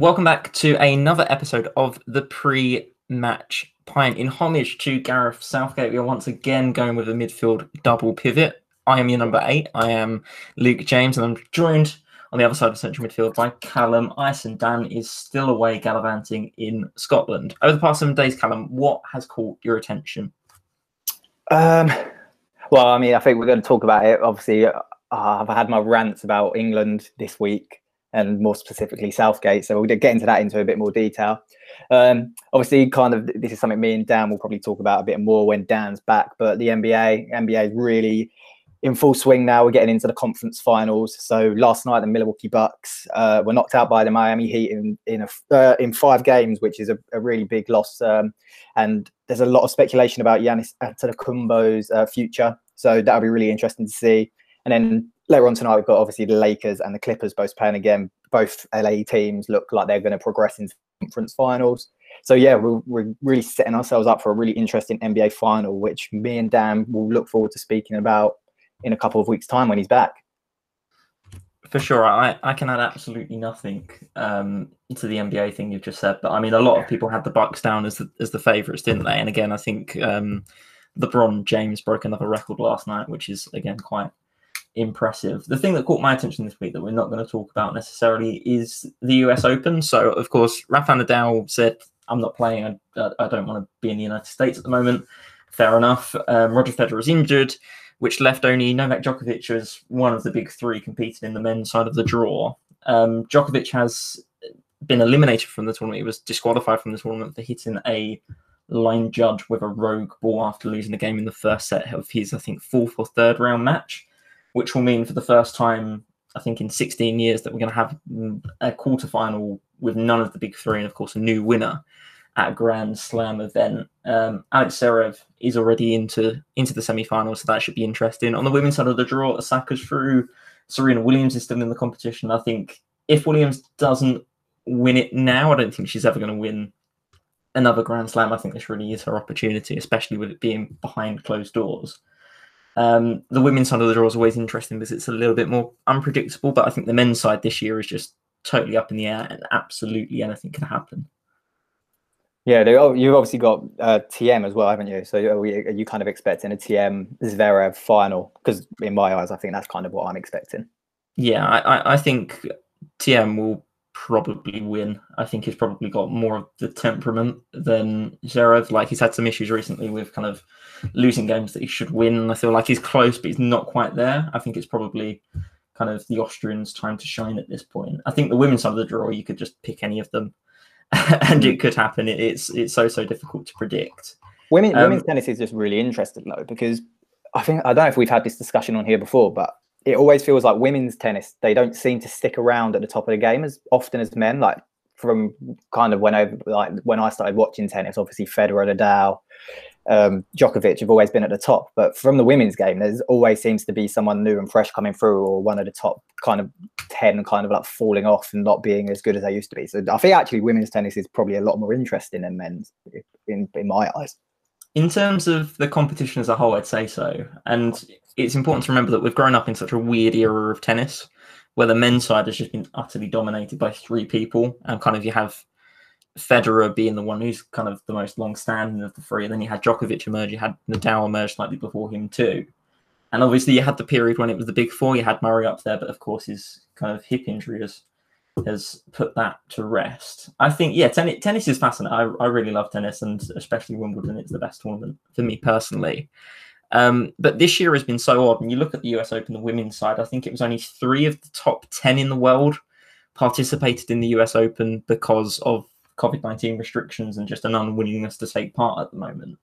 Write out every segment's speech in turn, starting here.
Welcome back to another episode of the pre-match pint. In homage to Gareth Southgate, we are once again going with a midfield double pivot. I am your number eight. I am Luke James, and I'm joined on the other side of central midfield by Callum Ison. Dan is still away gallivanting in Scotland. Over the past seven days, Callum, what has caught your attention? Um, well, I mean, I think we're going to talk about it. Obviously, uh, I've had my rants about England this week and more specifically Southgate. So we'll get into that into a bit more detail. Um, obviously, kind of this is something me and Dan will probably talk about a bit more when Dan's back. But the NBA, NBA is really in full swing now. We're getting into the conference finals. So last night, the Milwaukee Bucks uh, were knocked out by the Miami Heat in in a, uh, in five games, which is a, a really big loss. Um, and there's a lot of speculation about Giannis Antetokounmpo's uh, future. So that'll be really interesting to see. And then later on tonight, we've got obviously the Lakers and the Clippers both playing again. Both LA teams look like they're going to progress into conference finals. So yeah, we're, we're really setting ourselves up for a really interesting NBA final, which me and Dan will look forward to speaking about in a couple of weeks' time when he's back. For sure, I, I can add absolutely nothing um, to the NBA thing you've just said, but I mean, a lot of people had the Bucks down as the, as the favourites, didn't they? And again, I think um, LeBron James broke another record last night, which is again quite impressive. The thing that caught my attention this week that we're not going to talk about necessarily is the US Open. So, of course, Rafa Nadal said, I'm not playing. I, I don't want to be in the United States at the moment. Fair enough. Um, Roger Federer is injured, which left only Novak Djokovic as one of the big three competing in the men's side of the draw. Um, Djokovic has been eliminated from the tournament. He was disqualified from the tournament for hitting a line judge with a rogue ball after losing the game in the first set of his, I think, fourth or third round match which will mean for the first time, I think, in 16 years, that we're going to have a quarterfinal with none of the big three, and of course, a new winner at a Grand Slam event. Um, Alex Zverev is already into into the semi-finals, so that should be interesting. On the women's side of the draw, Osaka's through. Serena Williams is still in the competition. I think if Williams doesn't win it now, I don't think she's ever going to win another Grand Slam. I think this really is her opportunity, especially with it being behind closed doors. Um, the women's side of the draw is always interesting because it's a little bit more unpredictable, but I think the men's side this year is just totally up in the air and absolutely anything can happen. Yeah, you've obviously got uh, Thiem as well, haven't you? So are, we, are you kind of expecting a Thiem Zverev final? Because in my eyes, I think that's kind of what I'm expecting. Yeah, I, I think Thiem will probably win. I think he's probably got more of the temperament than Zverev. Like he's had some issues recently with kind of losing games that he should win. I feel like he's close, but he's not quite there. I think it's probably kind of the Austrians' time to shine at this point. I think the women's side of the draw, you could just pick any of them, and it could happen. it's it's so so difficult to predict. Women, um, women's tennis is just really interesting though because I think I don't know if we've had this discussion on here before, but it always feels like women's tennis they don't seem to stick around at the top of the game as often as men. Like from kind of when I like when I started watching tennis, obviously Federer, Nadal, um, Djokovic have always been at the top. But from the women's game, there's always seems to be someone new and fresh coming through, or one of the top kind of ten, kind of like falling off and not being as good as they used to be. So I think actually women's tennis is probably a lot more interesting than men's, in in my eyes. In terms of the competition as a whole, I'd say so. And it's important to remember that we've grown up in such a weird era of tennis where the men's side has just been utterly dominated by three people. And kind of you have Federer being the one who's kind of the most long standing of the three. And then you had Djokovic emerge, you had Nadal emerge slightly before him too. And obviously you had the period when it was the big four, you had Murray up there, but of course his kind of hip injury has has put that to rest. I think, yeah, tennis, tennis is fascinating. I, I really love tennis, and especially Wimbledon. It's the best tournament for me personally. Um, but this year has been so odd. And you look at the US Open, the women's side, I think it was only three of the top 10 in the world participated in the US Open because of COVID 19 restrictions and just an unwillingness to take part at the moment.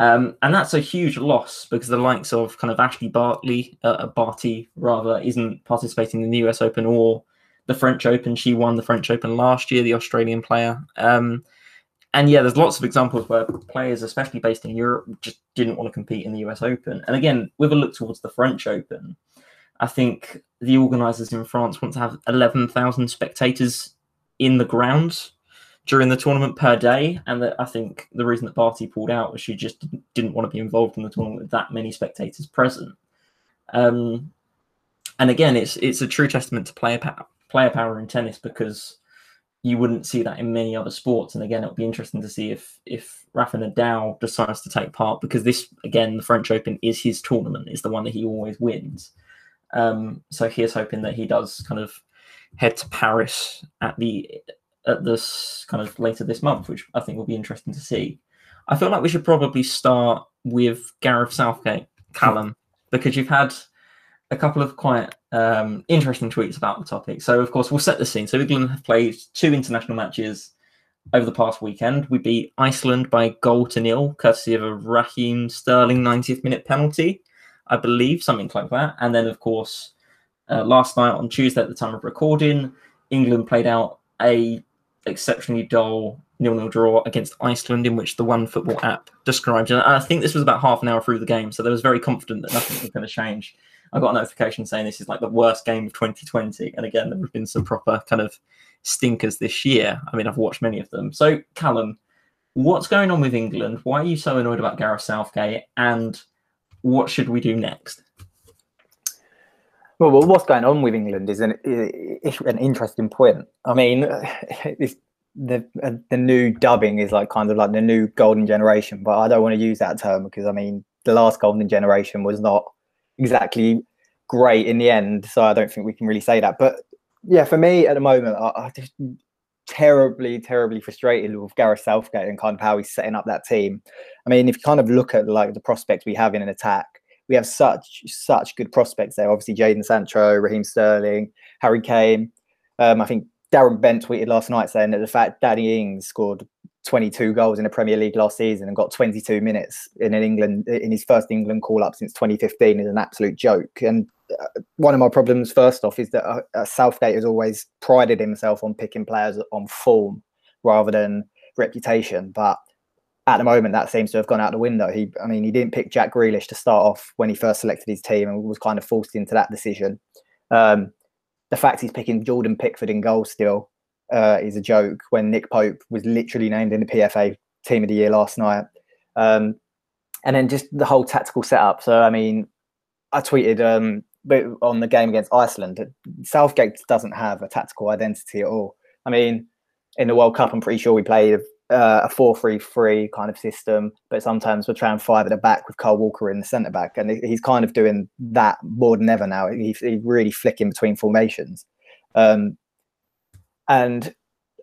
Um, and that's a huge loss because the likes of kind of Ashley Bartley, uh, Barty rather, isn't participating in the US Open or the French Open. She won the French Open last year, the Australian player. Um, and yeah, there's lots of examples where players, especially based in Europe, just didn't want to compete in the US Open. And again, with a look towards the French Open, I think the organisers in France want to have 11,000 spectators in the grounds during the tournament per day. And that I think the reason that Barty pulled out was she just didn't want to be involved in the tournament with that many spectators present. Um, and again, it's it's a true testament to player power, player power in tennis because you wouldn't see that in many other sports. And again, it'll be interesting to see if if Rafa Nadal decides to take part because this again, the French Open is his tournament, is the one that he always wins. Um, so he is hoping that he does kind of head to Paris at the at this kind of later this month, which I think will be interesting to see. I feel like we should probably start with Gareth Southgate, Callum, because you've had a couple of quite um, interesting tweets about the topic. So, of course, we'll set the scene. So, England have played two international matches over the past weekend. We beat Iceland by goal to nil, courtesy of a Raheem Sterling 90th minute penalty, I believe, something like that. And then, of course, uh, last night on Tuesday at the time of recording, England played out a exceptionally dull nil-nil draw against Iceland, in which the One Football app described. And I think this was about half an hour through the game, so they was very confident that nothing was going to change. I got a notification saying this is like the worst game of 2020, and again, there have been some proper kind of stinkers this year. I mean, I've watched many of them. So, Callum, what's going on with England? Why are you so annoyed about Gareth Southgate? And what should we do next? Well, well what's going on with England is an, an interesting point. I mean, the uh, the new dubbing is like kind of like the new golden generation, but I don't want to use that term because I mean the last golden generation was not exactly great in the end, so I don't think we can really say that. But yeah, for me at the moment, I, I just terribly, terribly frustrated with Gareth Southgate and kind of how he's setting up that team. I mean, if you kind of look at like the prospects we have in an attack, we have such such good prospects there. Obviously, Jadon Sancho, Raheem Sterling, Harry Kane. Um, I think Darren Bent tweeted last night saying that the fact Danny Ings scored 22 goals in the Premier League last season and got 22 minutes in an England in his first England call up since 2015 is an absolute joke. And uh, one of my problems, first off, is that uh, uh, Southgate has always prided himself on picking players on form rather than reputation. But at the moment, that seems to have gone out the window. He, I mean, he didn't pick Jack Grealish to start off when he first selected his team and was kind of forced into that decision. Um, the fact he's picking Jordan Pickford in goal still uh, is a joke when Nick Pope was literally named in the PFA Team of the Year last night. Um, and then just the whole tactical setup. So, I mean, I tweeted um, on the game against Iceland Southgate doesn't have a tactical identity at all. I mean, in the World Cup, I'm pretty sure we played uh, a 4-3-3 kind of system, but sometimes we're trying five at the back with Kyle Walker in the centre back, and he's kind of doing that more than ever now. He's, he's really flicking between formations, um, and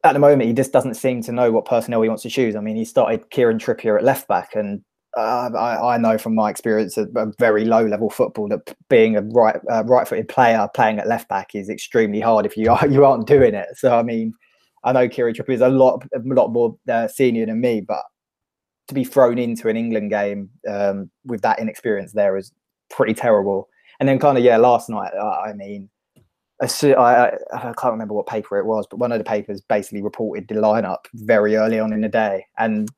at the moment he just doesn't seem to know what personnel he wants to choose. I mean, he started Kieran Trippier at left back, and uh, I, I, know from my experience of a very low level football that being a right uh, right footed player playing at left back is extremely hard if you are you aren't doing it. So I mean I know Kieran Trippier is a lot, a lot more uh, senior than me, but to be thrown into an England game um, with that inexperience there is pretty terrible. And then, kind of, yeah, last night, I mean, I, I, I, can't remember what paper it was, but one of the papers basically reported the lineup very early on in the day. And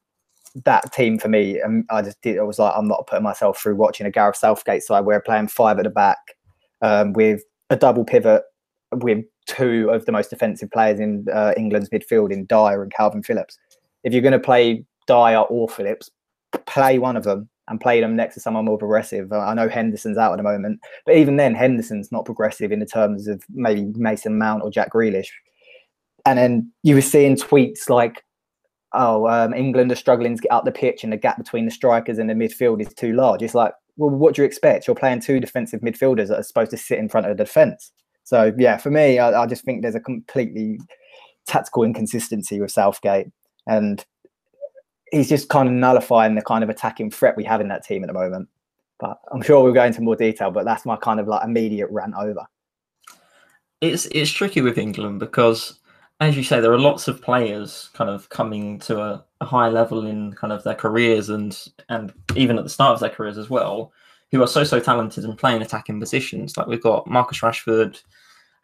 that team for me, um, I just did, I was like, I'm not putting myself through watching a Gareth Southgate side where playing five at the back um, with a double pivot with two of the most defensive players in uh, England's midfield in Dier and Kalvin Phillips. If you're going to play Dier or Phillips, play one of them and play them next to someone more progressive. I know Henderson's out at the moment, but even then, Henderson's not progressive in the terms of maybe Mason Mount or Jack Grealish. And then you were seeing tweets like, "Oh, um, England are struggling to get up the pitch, and the gap between the strikers and the midfield is too large." It's like, well, what do you expect? You're playing two defensive midfielders that are supposed to sit in front of the defence. So yeah, for me, I, I just think there's a completely tactical inconsistency with Southgate, and he's just kind of nullifying the kind of attacking threat we have in that team at the moment. But I'm sure we'll go into more detail. But that's my kind of like immediate rant over. It's it's tricky with England because, as you say, there are lots of players kind of coming to a, a high level in kind of their careers and and even at the start of their careers as well, who are so so talented and playing attacking positions. Like we've got Marcus Rashford,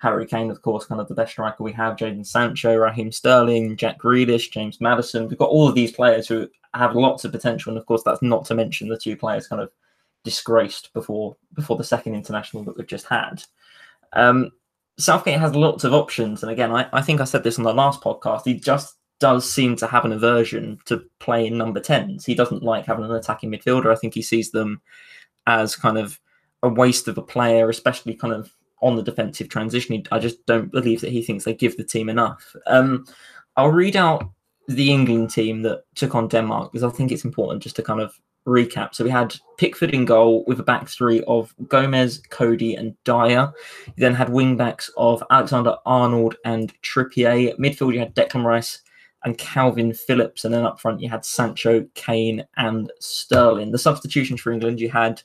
Harry Kane, of course, kind of the best striker we have, Jadon Sancho, Raheem Sterling, Jack Grealish, James Maddison. We've got all of these players who have lots of potential, and of course, that's not to mention the two players kind of disgraced before before the second international that we've just had. Um, Southgate has lots of options, and again, I, I think I said this on the last podcast. He just does seem to have an aversion to playing number 10s. He doesn't like having an attacking midfielder. I think he sees them as kind of a waste of a player, especially kind of on the defensive transition. I just don't believe that he thinks they give the team enough. Um, I'll read out the England team that took on Denmark because I think it's important just to kind of recap. So we had Pickford in goal with a back three of Gomez, Coady, and Dier. You then had wing backs of Alexander Arnold and Trippier. Midfield, you had Declan Rice and Kalvin Phillips. And then up front, you had Sancho, Kane, and Sterling. The substitutions for England, you had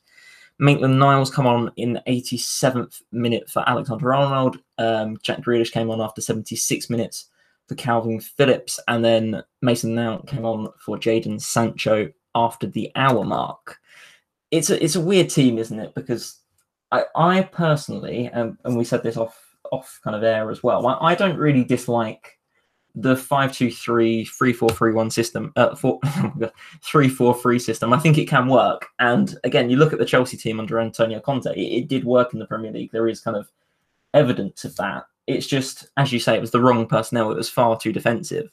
Maitland Niles come on in the 87th minute for Alexander Arnold. Um, Jack Grealish came on after 76 minutes for Kalvin Phillips. And then Mason Mount came on for Jadon Sancho after the hour mark. It's a, it's a weird team, isn't it? Because I, I personally, um, and we said this off off kind of air as well, I, I don't really dislike the 5-2-3 3-4-3-1 system uh, four, 3-4-3 system. I think it can work. And again you look at the chelsea team under antonio conte it, it, did work in the premier league. There is kind of evidence of that. It's just as you say it was the wrong personnel. It was far too defensive.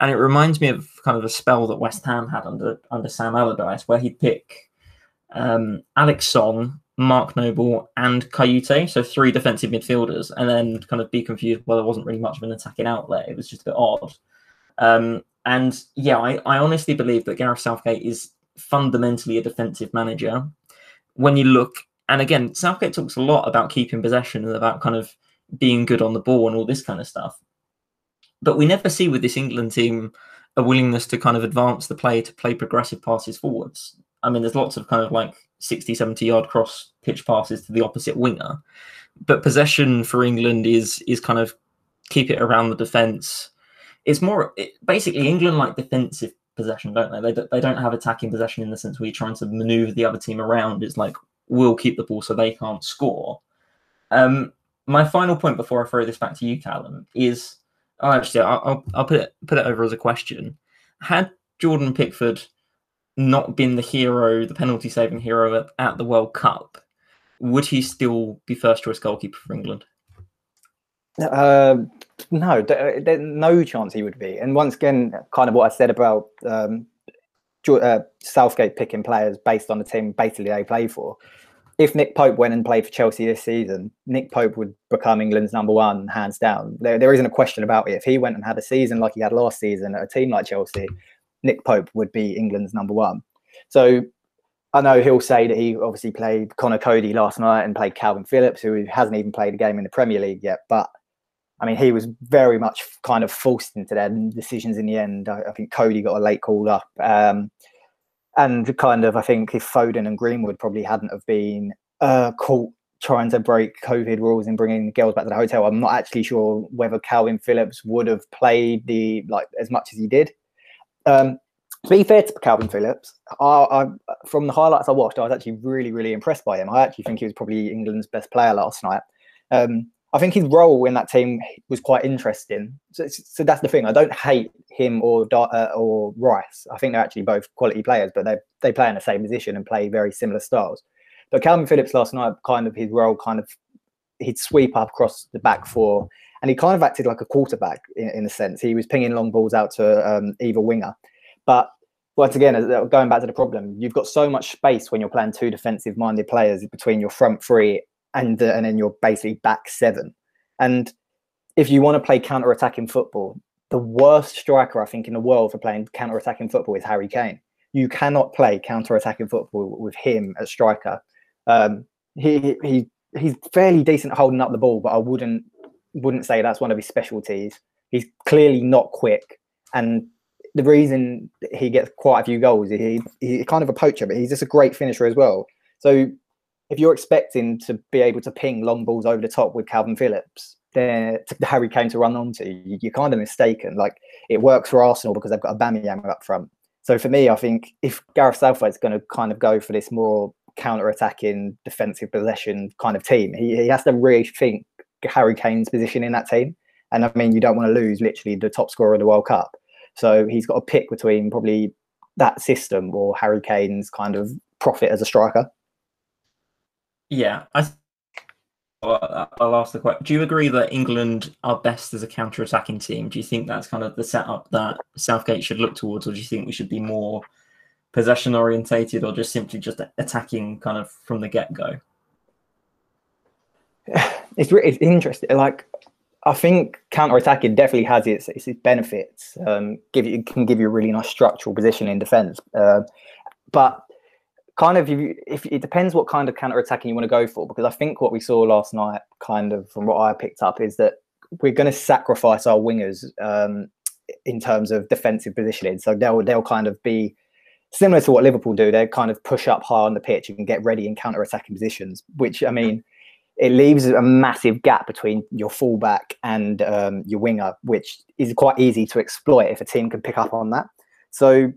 And it reminds me of kind of a spell that west ham had under under sam allardyce where he'd pick um, alex song Mark Noble, and Kouyaté, so three defensive midfielders, and then kind of be confused. Well, there wasn't really much of an attacking outlet; it was just a bit odd. Um, and yeah, I, I honestly believe that Gareth Southgate is fundamentally a defensive manager. When you look, and again, Southgate talks a lot about keeping possession and about kind of being good on the ball and all this kind of stuff. But we never see with this England team a willingness to kind of advance the play to play progressive passes forwards. I mean, there's lots of kind of like 60, 70 yard cross pitch passes to the opposite winger. But possession for England is is kind of keep it around the defence. It's more it, basically England like defensive possession, don't they? They, they don't have attacking possession in the sense where you're trying to maneuver the other team around. It's like we'll keep the ball so they can't score. Um, my final point before I throw this back to you, Callum, is oh, actually I'll, I'll, I'll put it put it over as a question. Had Jordan Pickford not been the hero, the penalty saving hero at, the World Cup, would he still be first choice goalkeeper for England? Uh, no, there's no chance he would be. And once again, kind of what I said about um, uh, Southgate picking players based on the team basically they play for. If Nick Pope went and played for Chelsea this season, Nick Pope would become England's number one, hands down. There, there isn't a question about it. If he went and had a season like he had last season at a team like Chelsea, Nick Pope would be England's number one. So I know he'll say that he obviously played Conor Coady last night and played Kalvin Phillips, who hasn't even played a game in the Premier League yet. But I mean, he was very much kind of forced into their decisions in the end. I, I think Coady got a late call up. Um, and kind of, I think if Foden and Greenwood probably hadn't have been uh, caught trying to break COVID rules and bringing the girls back to the hotel, I'm not actually sure whether Kalvin Phillips would have played the like as much as he did. Um, to be fair to Kalvin Phillips, I, I, from the highlights I watched, I was actually really, really impressed by him. I actually think he was probably England's best player last night. Um, I think his role in that team was quite interesting. So, so that's the thing. I don't hate him or uh, or Rice. I think they're actually both quality players, but they they play in the same position and play very similar styles. But Kalvin Phillips last night, kind of his role, kind of he'd sweep up across the back four, and he kind of acted like a quarterback in, in a sense. He was pinging long balls out to um, either winger. But once again, going back to the problem, you've got so much space when you're playing two defensive-minded players between your front three and uh, and then your basically back seven. And if you want to play counter-attacking football, the worst striker I think in the world for playing counter-attacking football is Harry Kane. You cannot play counter-attacking football with him as striker. Um, he he he's fairly decent holding up the ball, but I wouldn't wouldn't say that's one of his specialties. He's clearly not quick, and the reason he gets quite a few goals, he he's kind of a poacher, but he's just a great finisher as well. So if you're expecting to be able to ping long balls over the top with Kalvin Phillips, then to Harry Kane to run onto, you're kind of mistaken. Like it works for Arsenal because they've got a Aubameyang up front. So for me, I think if Gareth Southgate's going to kind of go for this more counter-attacking defensive possession kind of team, he, he has to really think Harry Kane's position in that team. And I mean, you don't want to lose literally the top scorer of the World Cup. So he's got a pick between probably that system or Harry Kane's kind of profit as a striker. Yeah, I. I'll ask the question. Do you agree that England are best as a counter-attacking team? Do you think that's kind of the setup that Southgate should look towards, or do you think we should be more possession orientated, or just simply just attacking kind of from the get-go? It's really it's interesting. Like I think counter attacking definitely has its its, benefits. Um, give you can give you a really nice structural position in defence, uh, but kind of if, if it depends what kind of counter attacking you want to go for. Because I think what we saw last night, kind of from what I picked up, is that we're going to sacrifice our wingers um, in terms of defensive positioning. So they'll they'll kind of be similar to what Liverpool do. They kind of push up high on the pitch and get ready in counter attacking positions. Which I mean, it leaves a massive gap between your fullback and um, your winger, which is quite easy to exploit if a team can pick up on that. So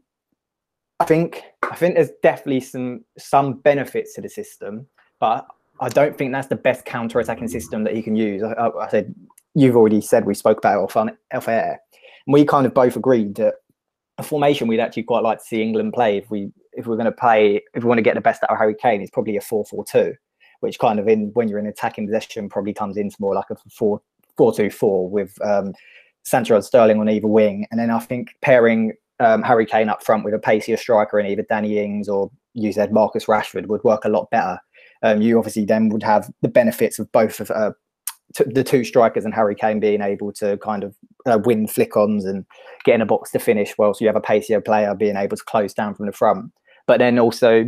I think I think there's definitely some some benefits to the system, but I don't think that's the best counter attacking system that you can use. I, I, I said you've already said we spoke about it off, on, off air. And we kind of both agreed that a formation we'd actually quite like to see England play if we if we're going to play if we want to get the best out of Harry Kane, is probably a four-four-two, which kind of in when you're in attacking possession probably comes into more like a four four-two-four with um, Sancho and Sterling on either wing, and then I think pairing um, Harry Kane up front with a pacier striker in either Danny Ings or you said Marcus Rashford would work a lot better. Um, you obviously then would have the benefits of both of uh, t- the two strikers and Harry Kane being able to kind of uh, win flick-ons and get in a box to finish, whilst you have a pacier player being able to close down from the front. But then also,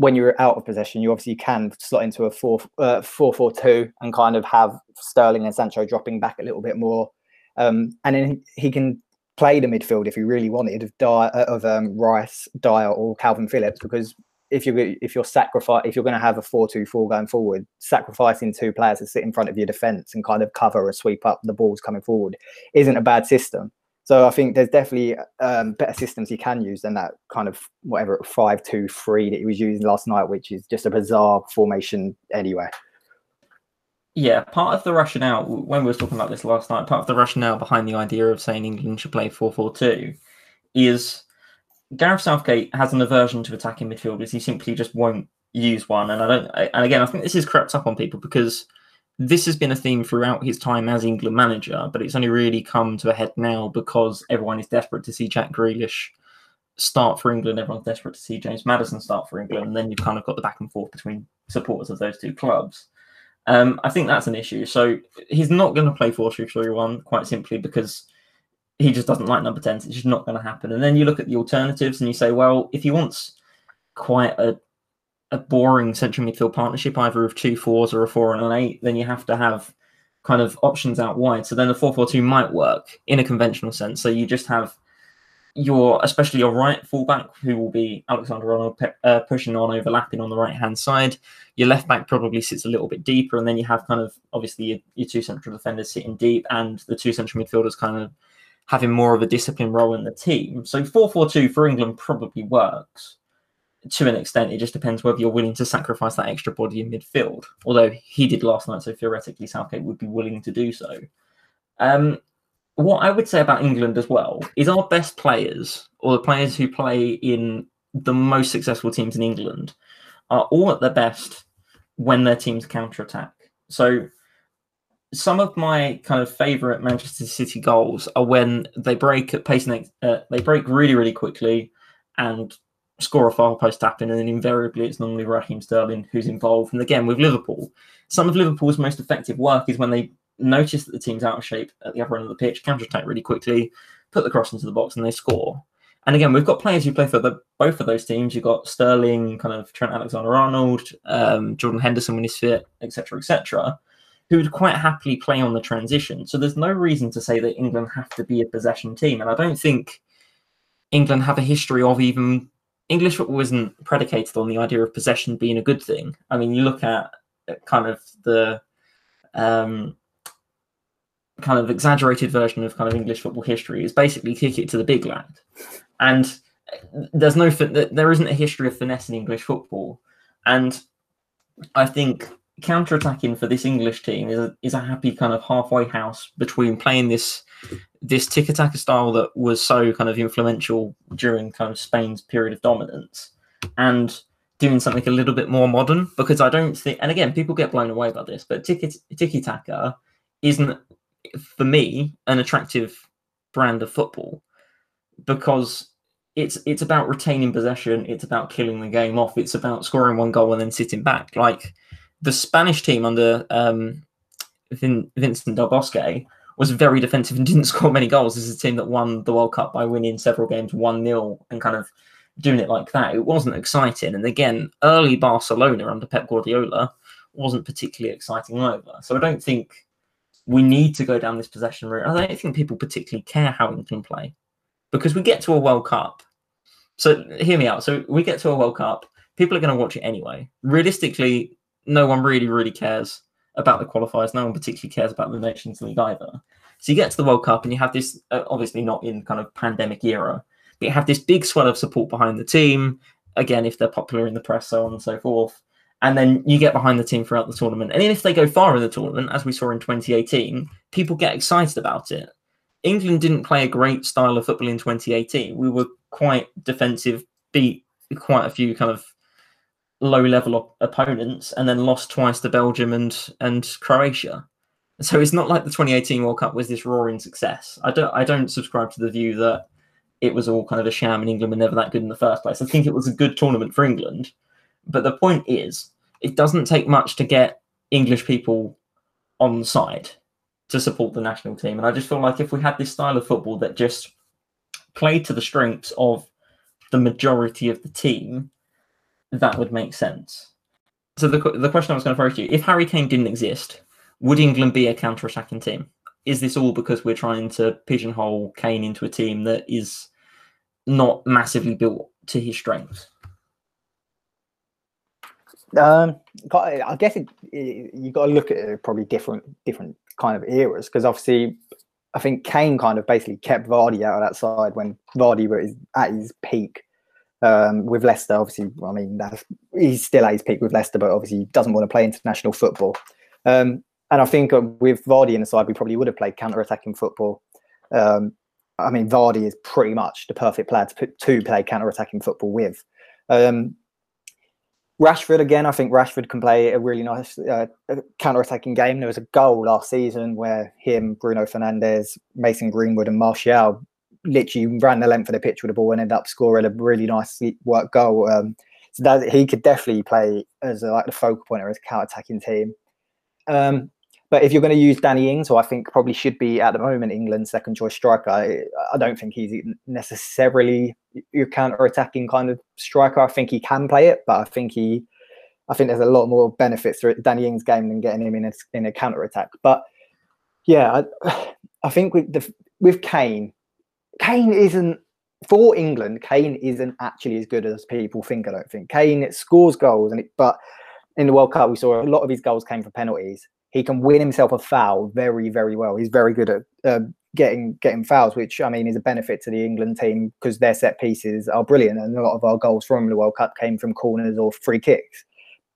when you're out of possession, you obviously can slot into a 4 uh, 4 4 2 and kind of have Sterling and Sancho dropping back a little bit more. Um, and then he can play the midfield if he really wanted of, Dier, uh, of um, Rice, Dier, or Kalvin Phillips because if you're if you're sacrifice if you're going to have a four-two-four going forward, sacrificing two players to sit in front of your defence and kind of cover and sweep up the balls coming forward isn't a bad system. So I think there's definitely um, better systems you can use than that kind of whatever five-two-three that he was using last night, which is just a bizarre formation anyway. Yeah, part of the rationale when we were talking about this last night, part of the rationale behind the idea of saying England should play four-four-two is Gareth Southgate has an aversion to attacking midfielders. He simply just won't use one. And I don't. And again, I think this is crept up on people because this has been a theme throughout his time as England manager, but it's only really come to a head now because everyone is desperate to see Jack Grealish start for England. Everyone's desperate to see James Maddison start for England, and then you've kind of got the back and forth between supporters of those two clubs. Um, I think that's an issue. So he's not going to play 4 3 3 1 quite simply because he just doesn't like number 10s. It's just not going to happen. And then you look at the alternatives and you say, well, if he wants quite a, a boring central midfield partnership, either of two fours or a four and an eight, then you have to have kind of options out wide. So then the 4 4 2 might work in a conventional sense. So you just have your, especially your right fullback, who will be Alexander Arnold uh, pushing on, overlapping on the right hand side. Your left back probably sits a little bit deeper. And then you have kind of obviously your, your two central defenders sitting deep and the two central midfielders kind of having more of a disciplined role in the team. So 4-4-2 for England probably works to an extent. It just depends whether you're willing to sacrifice that extra body in midfield. Although he did last night, so theoretically Southgate would be willing to do so. Um, what I would say about England as well is our best players, or the players who play in the most successful teams in England, are all at their best when their teams counter attack. So some of my kind of favorite Manchester City goals are when they break at pace next, uh, they break really, really quickly and score a far post tap in, and then invariably it's normally Raheem Sterling who's involved. And again, with Liverpool, some of Liverpool's most effective work is when they notice that the team's out of shape at the other end of the pitch, counter attack really quickly, put the cross into the box, and they score. And again, we've got players who play for the, both of those teams. You've got Sterling, kind of Trent Alexander Arnold, um, Jordan Henderson when he's fit, etc., etc who would quite happily play on the transition. So there's no reason to say that England have to be a possession team. And I don't think England have a history of even English football isn't predicated on the idea of possession being a good thing. I mean, you look at kind of the um, kind of exaggerated version of kind of English football history is basically kick it to the big lad, and there's no there isn't a history of finesse in English football, and I think counter-attacking for this English team is a, is a happy kind of halfway house between playing this this tiki-taka style that was so kind of influential during kind of Spain's period of dominance and doing something a little bit more modern because I don't think and again people get blown away by this but tiki-taka isn't for me an attractive brand of football because it's it's about retaining possession it's about killing the game off it's about scoring one goal and then sitting back. Like the Spanish team under um, Vin, Vincent Del Bosque was very defensive and didn't score many goals. This is a team that won the World Cup by winning several games 1 0 and kind of doing it like that. It wasn't exciting. And again, early Barcelona under Pep Guardiola wasn't particularly exciting either. So I don't think we need to go down this possession route. I don't think people particularly care how England play because we get to a World Cup. So hear me out. So we get to a World Cup. People are going to watch it anyway. Realistically, no one really, really cares about the qualifiers. No one particularly cares about the Nations League either. So you get to the World Cup and you have this, uh, obviously not in kind of pandemic era, but you have this big swell of support behind the team. Again, if they're popular in the press, so on and so forth. And then you get behind the team throughout the tournament. And even if they go far in the tournament, as we saw in 2018, people get excited about it. England didn't play a great style of football in 2018. We were quite defensive, beat quite a few kind of low level opponents, and then lost twice to Belgium and and Croatia. So it's not like the 2018 World Cup was this roaring success. I don't I don't subscribe to the view that it was all kind of a sham and England were never that good in the first place. I think it was a good tournament for England. But the point is, it doesn't take much to get English people on side to support the national team. And I just feel like if we had this style of football that just played to the strengths of the majority of the team, that would make sense. So the, the question I was going to throw to you, if Harry Kane didn't exist, would England be a counter-attacking team? Is this all because we're trying to pigeonhole Kane into a team that is not massively built to his strengths? Um, I guess it, it, you got to look at it probably different different kind of eras because obviously I think Kane kind of basically kept Vardy out of that side when Vardy was at his peak um, with Leicester. Obviously, I mean he's still at his peak with Leicester, but obviously he doesn't want to play international football. Um, and I think uh, with Vardy in the side, we probably would have played counter-attacking football. Um, I mean, Vardy is pretty much the perfect player to, put, to play counter-attacking football with. Um, Rashford again, I think Rashford can play a really nice uh, counter-attacking game. There was a goal last season where him, Bruno Fernandes, Mason Greenwood, and Martial literally ran the length of the pitch with the ball and ended up scoring a really nice work goal. Um, so that he could definitely play as a, like the focal point of his counter-attacking team. Um, but if you're going to use Danny Ings, who I think probably should be at the moment England's second choice striker, I, I don't think he's necessarily your counter attacking kind of striker. I think he can play it, but I think he, I think there's a lot more benefits to Danny Ings' game than getting him in a, in a counter attack. But yeah, I, I think with the with Kane, Kane isn't for England. Kane isn't actually as good as people think. I don't think Kane scores goals, and it, but in the World Cup we saw a lot of his goals came from penalties he can win himself a foul very, very well. He's very good at uh, getting getting fouls, which I mean is a benefit to the England team because their set pieces are brilliant, and a lot of our goals from the World Cup came from corners or free kicks.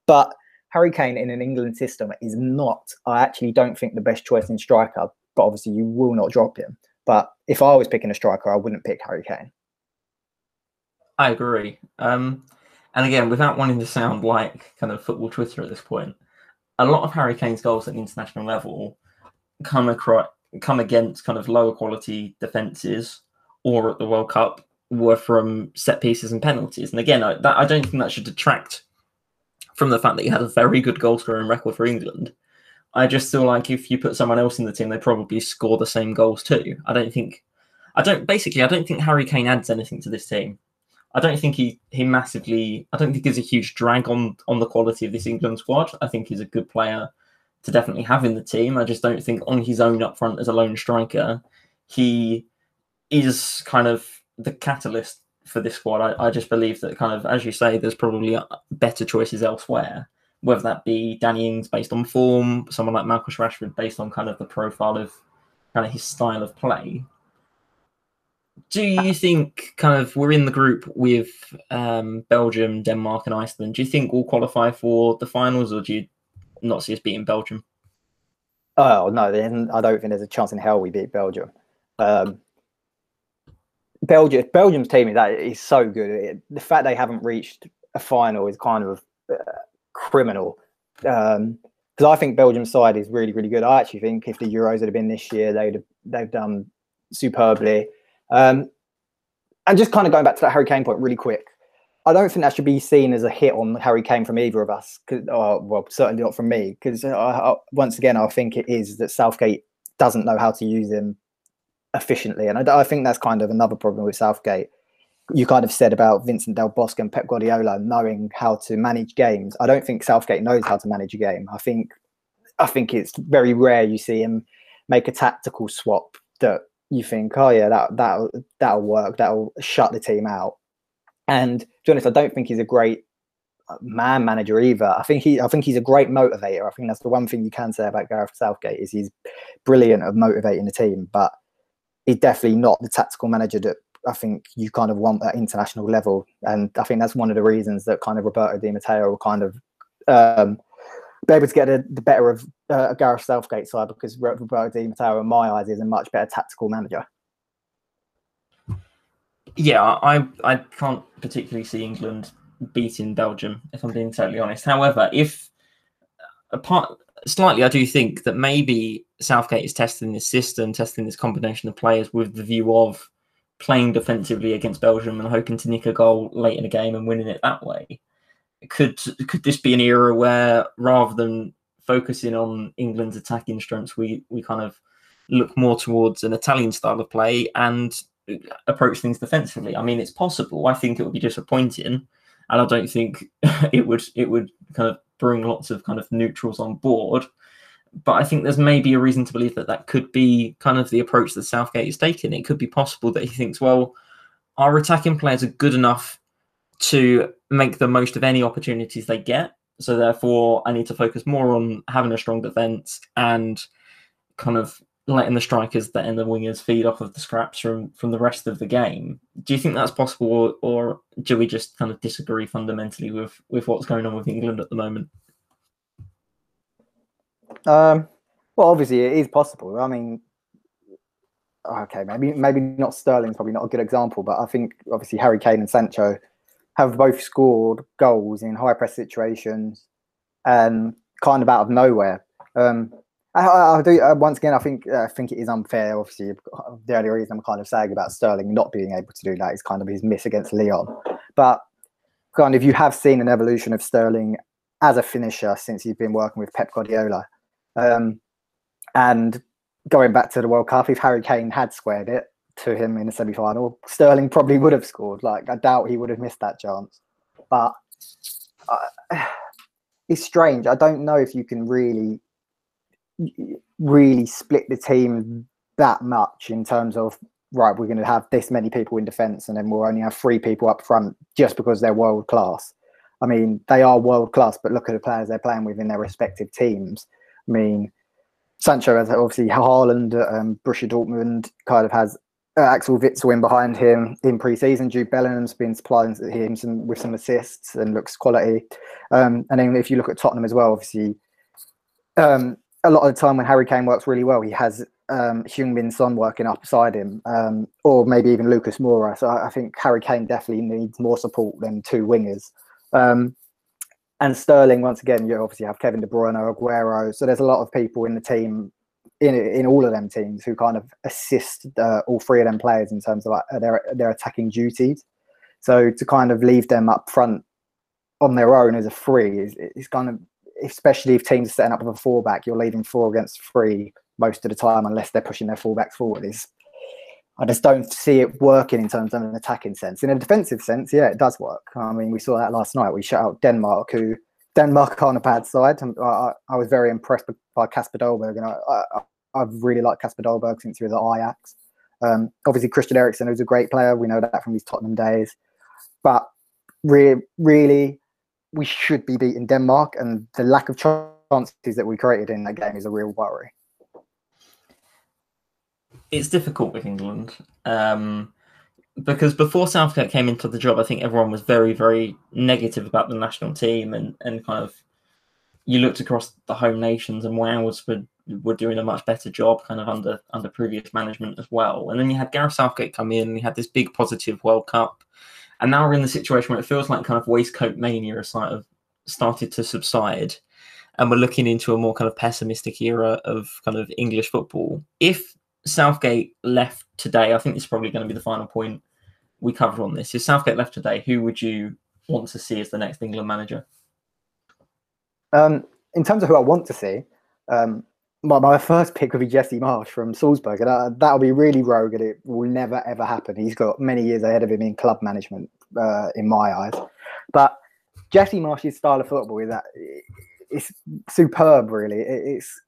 But Harry Kane in an England system is not. I actually don't think the best choice in striker, but obviously you will not drop him. But if I was picking a striker, I wouldn't pick Harry Kane. I agree. Um, and again, without wanting to sound like kind of football Twitter at this point, a lot of Harry Kane's goals at the international level come across come against kind of lower quality defenses or at the World Cup were from set pieces and penalties. And again, I, that, I don't think that should detract from the fact that he had a very good goal scoring record for England. I just feel like if you put someone else in the team, they probably score the same goals too. I don't think, I don't basically, I don't think Harry Kane adds anything to this team. I don't think he he massively. I don't think he's a huge drag on on the quality of this England squad. I think he's a good player to definitely have in the team. I just don't think on his own up front as a lone striker, he is kind of the catalyst for this squad. I, I just believe that kind of as you say, there's probably uh, better choices elsewhere. Whether that be Danny Ings based on form, someone like Marcus Rashford based on kind of the profile of kind of his style of play do you think kind of we're in the group with um, Belgium, Denmark, and Iceland? Do you think we'll qualify for the finals, or do you not see us beating Belgium? Oh no, I don't think there's a chance in hell we beat Belgium. Um, Belgium, Belgium's team is that is so good. It, the fact they haven't reached a final is kind of uh, criminal. Um because um, I think Belgium's side is really, really good. I actually think if the Euros had been this year, they'd have, they've done superbly. Um, and just kind of going back to that Harry Kane point really quick. I don't think that should be seen as a hit on Harry Kane from either of us. Or, well, certainly not from me, because once again, I think it is that Southgate doesn't know how to use him efficiently, and I, I, think that's kind of another problem with Southgate. You kind of said about Vincent Del Bosque and Pep Guardiola knowing how to manage games. I don't think Southgate knows how to manage a game. I think, I think it's very rare you see him make a tactical swap that you think, oh yeah, that that that'll work, that'll shut the team out. And to be honest, I don't think he's a great uh, man manager either. I think he I think he's a great motivator. I think that's the one thing you can say about Gareth Southgate is he's brilliant at motivating the team, but he's definitely not the tactical manager that I think you kind of want that international level. And I think that's one of the reasons that kind of Roberto Di Matteo will kind of um, be able to get a, the better of uh, Gareth Southgate side because Roberto Di Matteo, in my eyes, is a much better tactical manager. Yeah, I I can't particularly see England beating Belgium if I'm being totally honest. However, if apart slightly, I do think that maybe Southgate is testing this system, testing this combination of players with the view of playing defensively against Belgium and hoping to nick a goal late in the game and winning it that way could could this be an era where rather than focusing on England's attacking strengths, we we kind of look more towards an Italian style of play and approach things defensively? I mean, it's possible. I think it would be disappointing, and I don't think it would it would kind of bring lots of kind of neutrals on board. But I think there's maybe a reason to believe that that could be kind of the approach that Southgate is taking. It could be possible that he thinks, well, our attacking players are good enough to make the most of any opportunities they get. So therefore, I need to focus more on having a strong defense and kind of letting the strikers and the wingers feed off of the scraps from from the rest of the game. Do you think that's possible, or, or do we just kind of disagree fundamentally with with what's going on with England at the moment? Um, well, obviously it is possible. I mean, okay, maybe maybe not Sterling's probably not a good example, but I think obviously Harry Kane and Sancho have both scored goals in high press situations and kind of out of nowhere. Um, I, I, do uh, once again. I think uh, I think it is unfair. Obviously, the only reason I'm kind of saying about Sterling not being able to do that is kind of his miss against Lyon. But kind of you have seen an evolution of Sterling as a finisher since he's been working with Pep Guardiola. Um, and going back to the World Cup, if Harry Kane had squared it, to him in the semi final, Sterling probably would have scored. Like, I doubt he would have missed that chance. But uh, it's strange. I don't know if you can really, really split the team that much in terms of, right, we're going to have this many people in defence and then we'll only have three people up front just because they're world class. I mean, they are world class, but look at the players they're playing with in their respective teams. Mean, Sancho has obviously Haaland, um, Borussia Dortmund kind of has uh, Axel Witsel in behind him in pre-season. Jude Bellingham's been supplying him some, with some assists and looks quality. Um, and then if you look at Tottenham as well, obviously, um, a lot of the time when Harry Kane works really well, he has um, Heung-min Son working up beside him, um, or maybe even Lucas Moura. So I, I, think Harry Kane definitely needs more support than two wingers. Um, and Sterling, once again, you obviously have Kevin De Bruyne, Aguero. So there's a lot of people in the team in in all of them teams who kind of assist uh, all three of them players in terms of like their their attacking duties. So to kind of leave them up front on their own as a free is is kind of especially if teams are setting up with a four back, you're leaving four against three most of the time unless they're pushing their fullbacks forward. Is I just don't see it working in terms of an attacking sense. In a defensive sense, yeah, it does work. I mean, we saw that last night. We shut out Denmark, who Denmark are on a bad side. I, I was very impressed by Kasper Dolberg, and I, I, I've really liked Kasper Dolberg since he was at Ajax. Um, obviously, Christian Eriksen was a great player. We know that from his Tottenham days. But re- really, we should be beating Denmark, and the lack of chances that we created in that game is a real worry. It's difficult with England. Um, because before Southgate came into the job, I think everyone was very, very negative about the national team, and and kind of you looked across the home nations, and Wales were were doing a much better job, kind of under under previous management as well. And then you had Gareth Southgate come in, and you had this big positive World Cup, and now we're in the situation where it feels like kind of waistcoat mania has sort of started to subside, and we're looking into a more kind of pessimistic era of kind of English football. If Southgate left today, I think this is probably going to be the final point we cover on this. If Southgate left today, who would you want to see as the next England manager? Um, in terms of who I want to see, um, my, my first pick would be Jesse Marsch from Salzburg, and uh, that'll be really rogue, and it will never ever happen. He's got many years ahead of him in club management, uh, in my eyes. But Jesse Marsch's style of football is that it's superb. Really, it, it's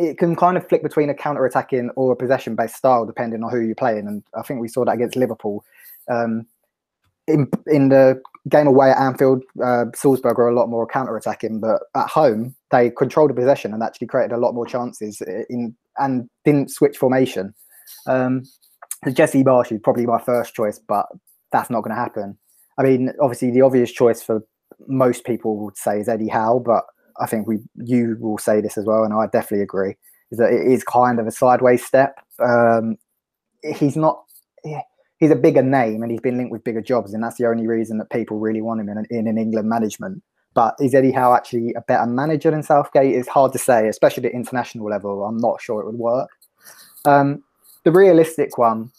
it can kind of flick between a counter-attacking or a possession-based style depending on who you're playing, and I think we saw that against Liverpool. Um, in in the game away at Anfield, uh, Salzburg are a lot more counter-attacking, but at home they controlled the possession and actually created a lot more chances in and didn't switch formation. Um, Jesse Marsch is probably my first choice, but that's not going to happen. I mean, obviously the obvious choice for most people would say is Eddie Howe, but I think we you will say this as well, and I definitely agree. Is that it is kind of a sideways step. Um, he's not he's a bigger name and he's been linked with bigger jobs, and that's the only reason that people really want him in, in an England management. But is Eddie Howe actually a better manager than Southgate? It's hard to say, especially at international level. I'm not sure it would work. Um, the realistic one,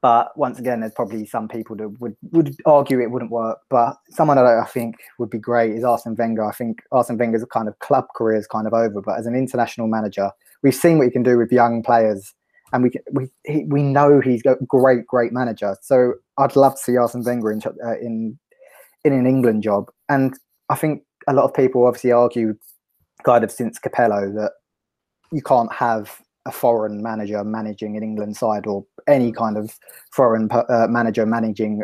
but once again, there's probably some people that would, would argue it wouldn't work. But someone that I think would be great is Arsene Wenger. I think Arsene Wenger's kind of club career is kind of over, but as an international manager, we've seen what he can do with young players and we we we know he's a great great manager. So I'd love to see Arsene Wenger in uh, in in an England job. And I think a lot of people obviously argue, kind of since Capello, that you can't have a foreign manager managing an England side or any kind of foreign uh, manager managing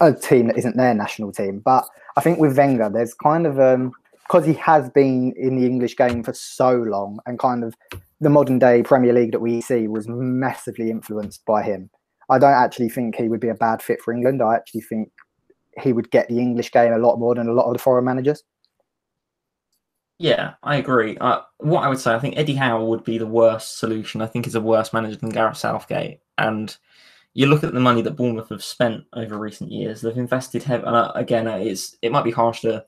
a team that isn't their national team. But I think with Wenger, there's kind of um because he has been in the English game for so long and kind of the modern day Premier League that we see was massively influenced by him. I don't actually think he would be a bad fit for England. I actually think he would get the English game a lot more than a lot of the foreign managers. Yeah, I agree. Uh, what I would say, I think Eddie Howe would be the worst solution. I think he's a worse manager than Gareth Southgate. And you look at the money that Bournemouth have spent over recent years; they've invested heavily. And uh, again, it's it might be harsh to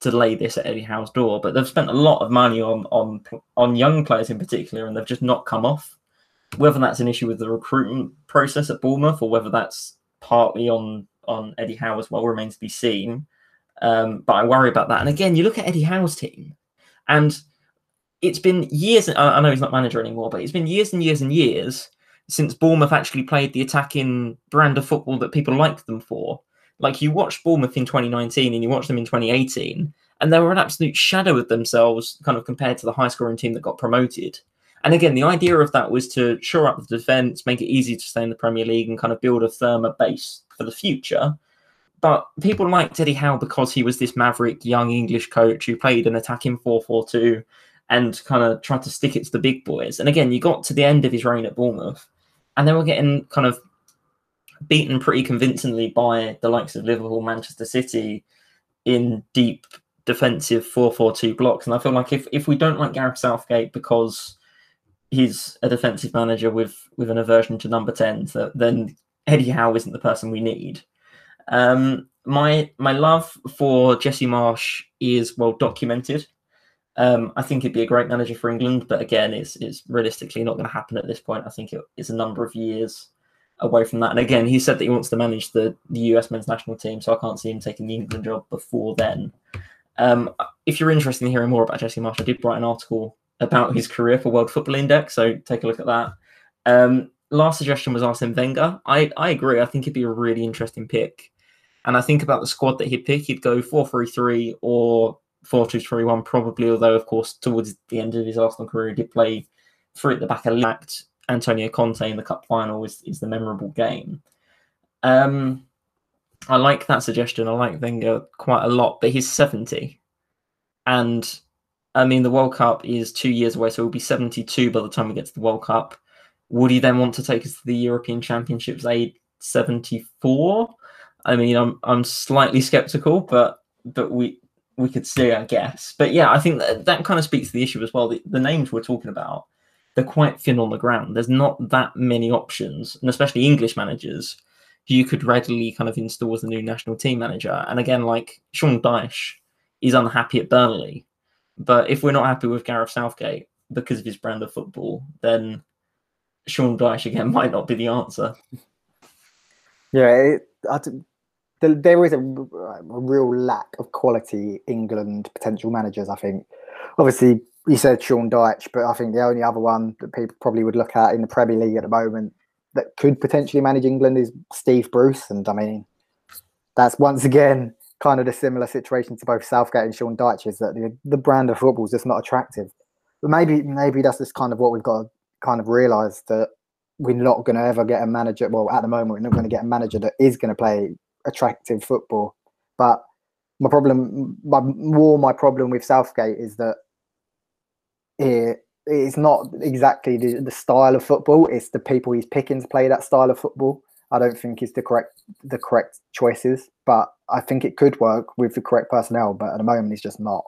to lay this at Eddie Howe's door. But they've spent a lot of money on on on young players in particular, and they've just not come off. Whether that's an issue with the recruitment process at Bournemouth, or whether that's partly on on Eddie Howe as well, remains to be seen. Um, but I worry about that. And again, you look at Eddie Howe's team, and it's been years. I know he's not manager anymore, but it's been years and years and years since Bournemouth actually played the attacking brand of football that people liked them for. Like you watched Bournemouth in 2019 and you watched them in 2018, and they were an absolute shadow of themselves, kind of compared to the high scoring team that got promoted. And again, the idea of that was to shore up the defence, make it easy to stay in the Premier League, and kind of build a firmer base for the future. But people liked Eddie Howe because he was this maverick young English coach who played an attacking 4 4 2 and kind of tried to stick it to the big boys. And again, you got to the end of his reign at Bournemouth, and they were getting kind of beaten pretty convincingly by the likes of Liverpool, Manchester City in deep defensive 4-4-2 blocks. And I feel like if, if we don't like Gareth Southgate because he's a defensive manager with with an aversion to number 10s, then Eddie Howe isn't the person we need. Um, my my love for Jesse Marsch is well documented. Um, I think he'd be a great manager for England, but again, it's it's realistically not going to happen at this point. I think it is a number of years away from that. And again, he said that he wants to manage the, the US men's national team, so I can't see him taking the England job before then. Um, if you're interested in hearing more about Jesse Marsch, I did write an article about his career for World Football Index, so take a look at that. Um, last suggestion was Arsene Wenger. I, I agree. I think it'd be a really interesting pick. And I think about the squad that he'd pick, he'd go 4 3 3 or 4 2 3 1, probably, although, of course, towards the end of his Arsenal career, he did play three at the back of lacked Antonio Conte in the cup final is, is the memorable game. Um, I like that suggestion. I like Wenger quite a lot, but he's 70. And I mean, the World Cup is two years away, so he'll be 72 by the time we get to the World Cup. Would he then want to take us to the European Championships age 74? I mean, I'm I'm slightly skeptical, but but we we could see, I guess. But yeah, I think that, that kind of speaks to the issue as well. The, the names we're talking about they're quite thin on the ground. There's not that many options, and especially English managers you could readily kind of install as the new national team manager. And again, like Sean Dyche is unhappy at Burnley, but if we're not happy with Gareth Southgate because of his brand of football, then Sean Dyche again might not be the answer. Yeah, it, the, there is a, a, real lack of quality England potential managers. I think. Obviously, you said Sean Dyche, but I think the only other one that people probably would look at in the Premier League at the moment that could potentially manage England is Steve Bruce, and I mean, that's once again kind of a similar situation to both Southgate and Sean Dyche is that the, the brand of football is just not attractive. But maybe maybe that's just kind of what we've got to kind of realise that we're not going to ever get a manager. Well, at the moment, we're not going to get a manager that is going to play attractive football. But my problem, my, more my problem with Southgate is that it, it's not exactly the, the style of football. It's the people he's picking to play that style of football. I don't think is the correct the correct choices, but I think it could work with the correct personnel. But at the moment, it's just not.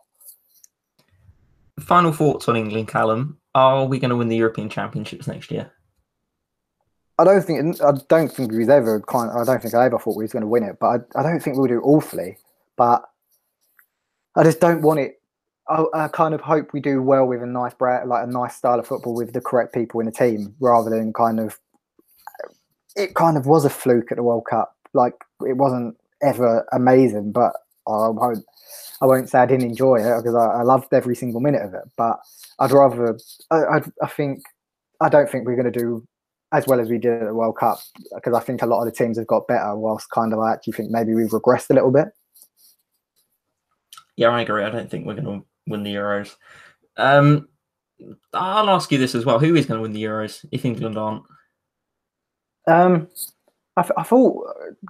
Final thoughts on England, Callum. Are we going to win the European Championships next year? I don't think I don't think was ever kind. I don't think I ever thought we was going to win it, but I, I don't think we'll do awfully. But I just don't want it. I, I, kind of hope we do well with a nice like a nice style of football with the correct people in the team, rather than kind of. It kind of was a fluke at the World Cup. Like it wasn't ever amazing, but I won't. I won't say I didn't enjoy it because I, I loved every single minute of it. But I'd rather. I, I, I think. I don't think we're going to do as well as we did at the World Cup because I think a lot of the teams have got better. Whilst kind of I actually think maybe we've regressed a little bit. Yeah, I agree. I don't think we're going to win the Euros. Um, I'll ask you this as well: Who is going to win the Euros if England aren't? Um, I, th- I, thought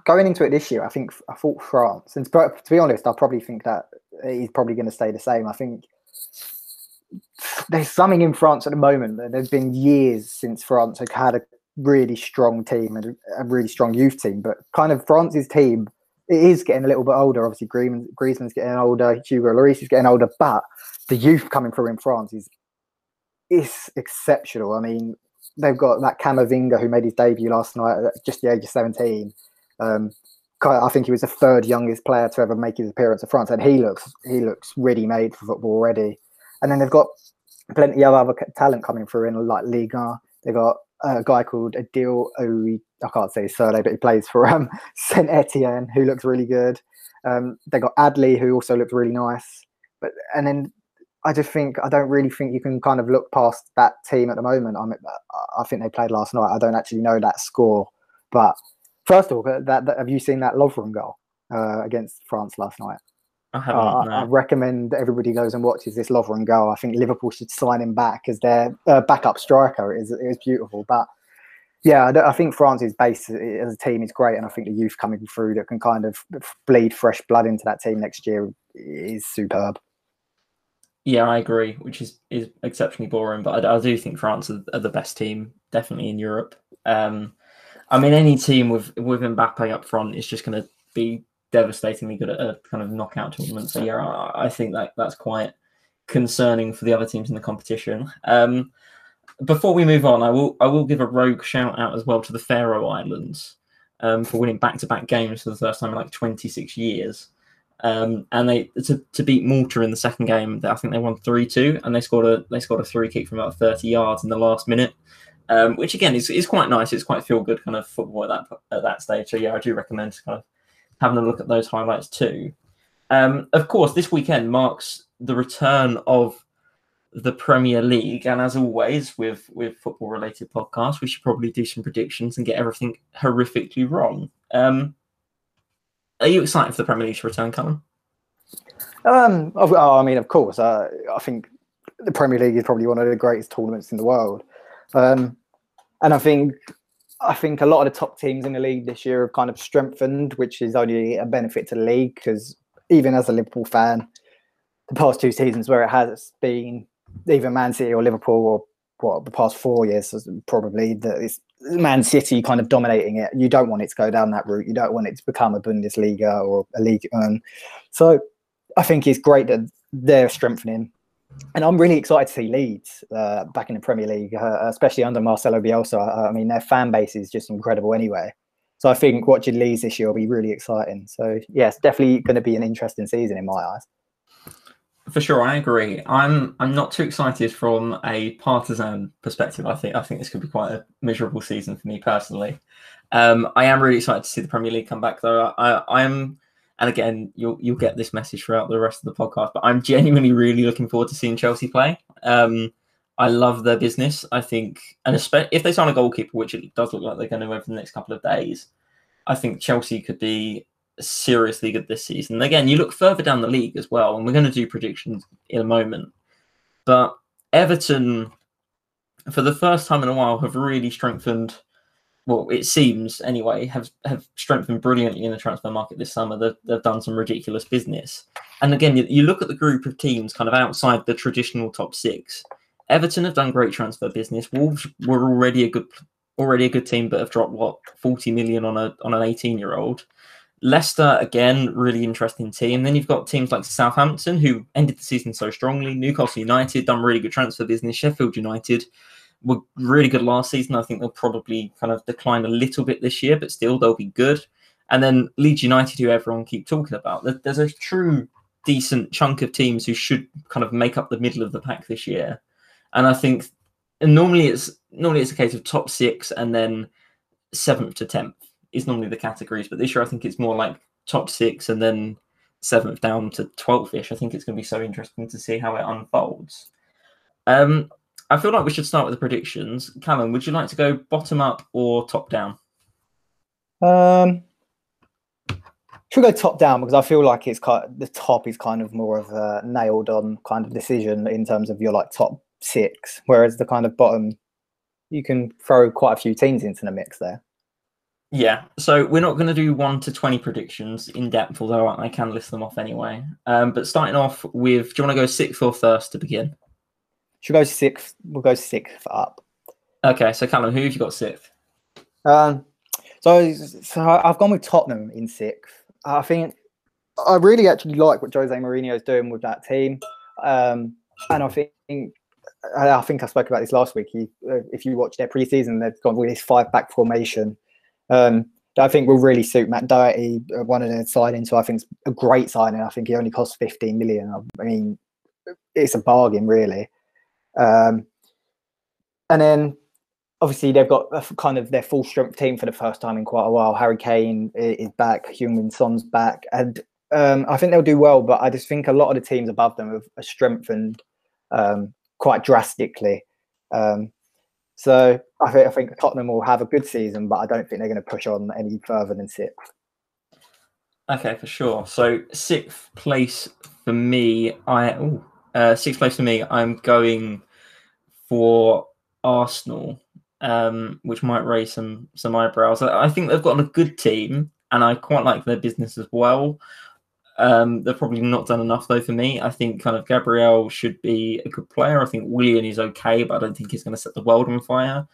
going into it this year, I think I thought France. And to be honest, I probably think that he's probably going to stay the same. I think there's something in France at the moment. That there's been years since France have had a really strong team and a really strong youth team, but kind of France's team it is getting a little bit older. Obviously, Griezmann, Griezmann's getting older, Hugo Lloris is getting older, but the youth coming through in France is is exceptional. I mean, they've got that Camavinga who made his debut last night at just the age of 17. Um, I think he was the third youngest player to ever make his appearance at France, and he looks he looks ready made for football already. And then they've got plenty of other talent coming through in like Liga. They've got a guy called Adil Oui, I can't say his surname, but he plays for um, Saint Etienne, who looks really good. Um, they got Adli, who also looks really nice. But and then I just think I don't really think you can kind of look past that team at the moment. I mean, I think they played last night. I don't actually know that score, but first of all, that, that have you seen that Lovren goal uh, against France last night? I. Uh. I, recommend everybody goes and watches this Lovren go. I think Liverpool should sign him back as their uh, backup striker. It is, it is beautiful, but yeah, I, I, think France's base as a team is great, and I think the youth coming through that can kind of bleed fresh blood into that team next year is superb. Yeah, I agree, which is is exceptionally boring, but I, I do think France are, are, the best team, definitely in Europe. Um, I mean, any team with with Mbappe up front is just going to be devastatingly good at a kind of knockout tournament. So yeah, I, I think that that's quite concerning for the other teams in the competition. Um, before we move on, I will I will give a rogue shout out as well to the Faroe Islands um, for winning back to back games for the first time in like 26 years. Um, and they to, to beat Malta in the second game, I think they won three two, and they scored a they scored a free kick from about 30 yards in the last minute. Um, which again is, is quite nice. It's quite feel good kind of football at that at that stage. So yeah, I do recommend kind of having a look at those highlights too. Um, of course, this weekend marks the return of the Premier League, and as always with with football related podcasts, we should probably do some predictions and get everything horrifically wrong. Um, are you excited for the Premier League to return, Callum? Um, oh, I mean, of course. Uh, I think the Premier League is probably one of the greatest tournaments in the world, um, and I think I think a lot of the top teams in the league this year have kind of strengthened, which is only a benefit to the league because even as a Liverpool fan, the past two seasons where it has been either Man City or Liverpool or what the past four years probably that it's Man City kind of dominating it. You don't want it to go down that route. You don't want it to become a Bundesliga or a league. Um, so I think it's great that they're strengthening and I'm really excited to see Leeds uh, back in the Premier League, uh, especially under Marcelo Bielsa. I, mean, their fan base is just incredible anyway. So I think watching Leeds this year will be really exciting. So yes, definitely going to be an interesting season in my eyes. For sure, I agree. I'm I'm not too excited from a partisan perspective. I think I think this could be quite a miserable season for me personally. Um, I am really excited to see the Premier League come back, though. I I am, and again, you'll you'll get this message throughout the rest of the podcast. But I'm genuinely really looking forward to seeing Chelsea play. Um, I love their business. I think, and especially if they sign a goalkeeper, which it does look like they're going to over the next couple of days, I think Chelsea could be seriously good this season. Again, you look further down the league as well, and we're going to do predictions in a moment. But Everton, for the first time in a while, have really strengthened. Well, it seems anyway, have have strengthened brilliantly in the transfer market this summer. They've, they've done some ridiculous business. And again, you, you look at the group of teams kind of outside the traditional top six. Everton have done great transfer business. Wolves were already a good already a good team, but have dropped what forty million on a on an eighteen year old. Leicester, again, really interesting team. Then you've got teams like Southampton, who ended the season so strongly. Newcastle United done really good transfer business. Sheffield United were really good last season. I think they'll probably kind of decline a little bit this year, but still they'll be good. And then Leeds United, who everyone keep talking about. There's a true decent chunk of teams who should kind of make up the middle of the pack this year. And I think and normally it's normally it's a case of top six and then seventh to tenth is normally the categories. But this year, I think it's more like top six and then seventh down to 12th ish. I think it's going to be so interesting to see how it unfolds. Um, I feel like we should start with the predictions. Callum, would you like to go bottom up or top down? Um, should go top down because I feel like it's kind of, the top is kind of more of a nailed on kind of decision in terms of your like top six, whereas the kind of bottom you can throw quite a few teams into the mix there. Yeah, so we're not going to do one to 20 predictions in depth, although I can list them off anyway. Um, but starting off with, do you want to go sixth or first to begin? Should go sixth? We'll go sixth up. Okay, so Callum, who have you got sixth? Um, so, so I've gone with Tottenham in sixth. I think I really actually like what Jose Mourinho is doing with that team, um, and I think I think I spoke about this last week. He, uh, if you watch their preseason, they've gone with this five back formation um, I think will really suit Matt Doherty, uh, one of the signings who I think is a great signing. I think he only costs 15 million. I mean, it's a bargain, really. Um, and then obviously they've got a, kind of their full strength team for the first time in quite a while. Harry Kane is back, Heung-min Son's back, and um, I think they'll do well. But I just think a lot of the teams above them have, have strengthened um, quite drastically. Um, so I think I think Tottenham will have a good season, but I don't think they're going to push on any further than sixth. Okay, for sure. So sixth place for me, I ooh, uh, sixth place for me. I'm going for Arsenal, um, which might raise some some eyebrows. I think they've got a good team, and I quite like their business as well. Um, they've probably not done enough though for me. I think kind of Gabriel should be a good player. I think Willian is okay, but I don't think he's going to set the world on fire.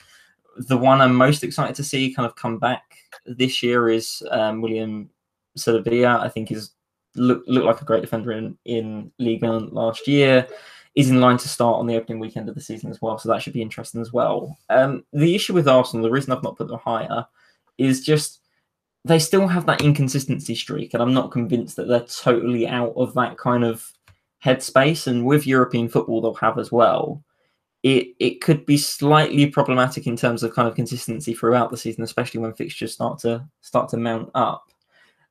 The one I'm most excited to see kind of come back this year is um, William Saliba. I think he's looked look like a great defender in in Ligue 1 last year. Is in line to start on the opening weekend of the season as well, so that should be interesting as well. Um, the issue with Arsenal, the reason I've not put them higher, is just they still have that inconsistency streak, and I'm not convinced that they're totally out of that kind of headspace. And with European football, they'll have as well. It it could be slightly problematic in terms of kind of consistency throughout the season, especially when fixtures start to start to mount up.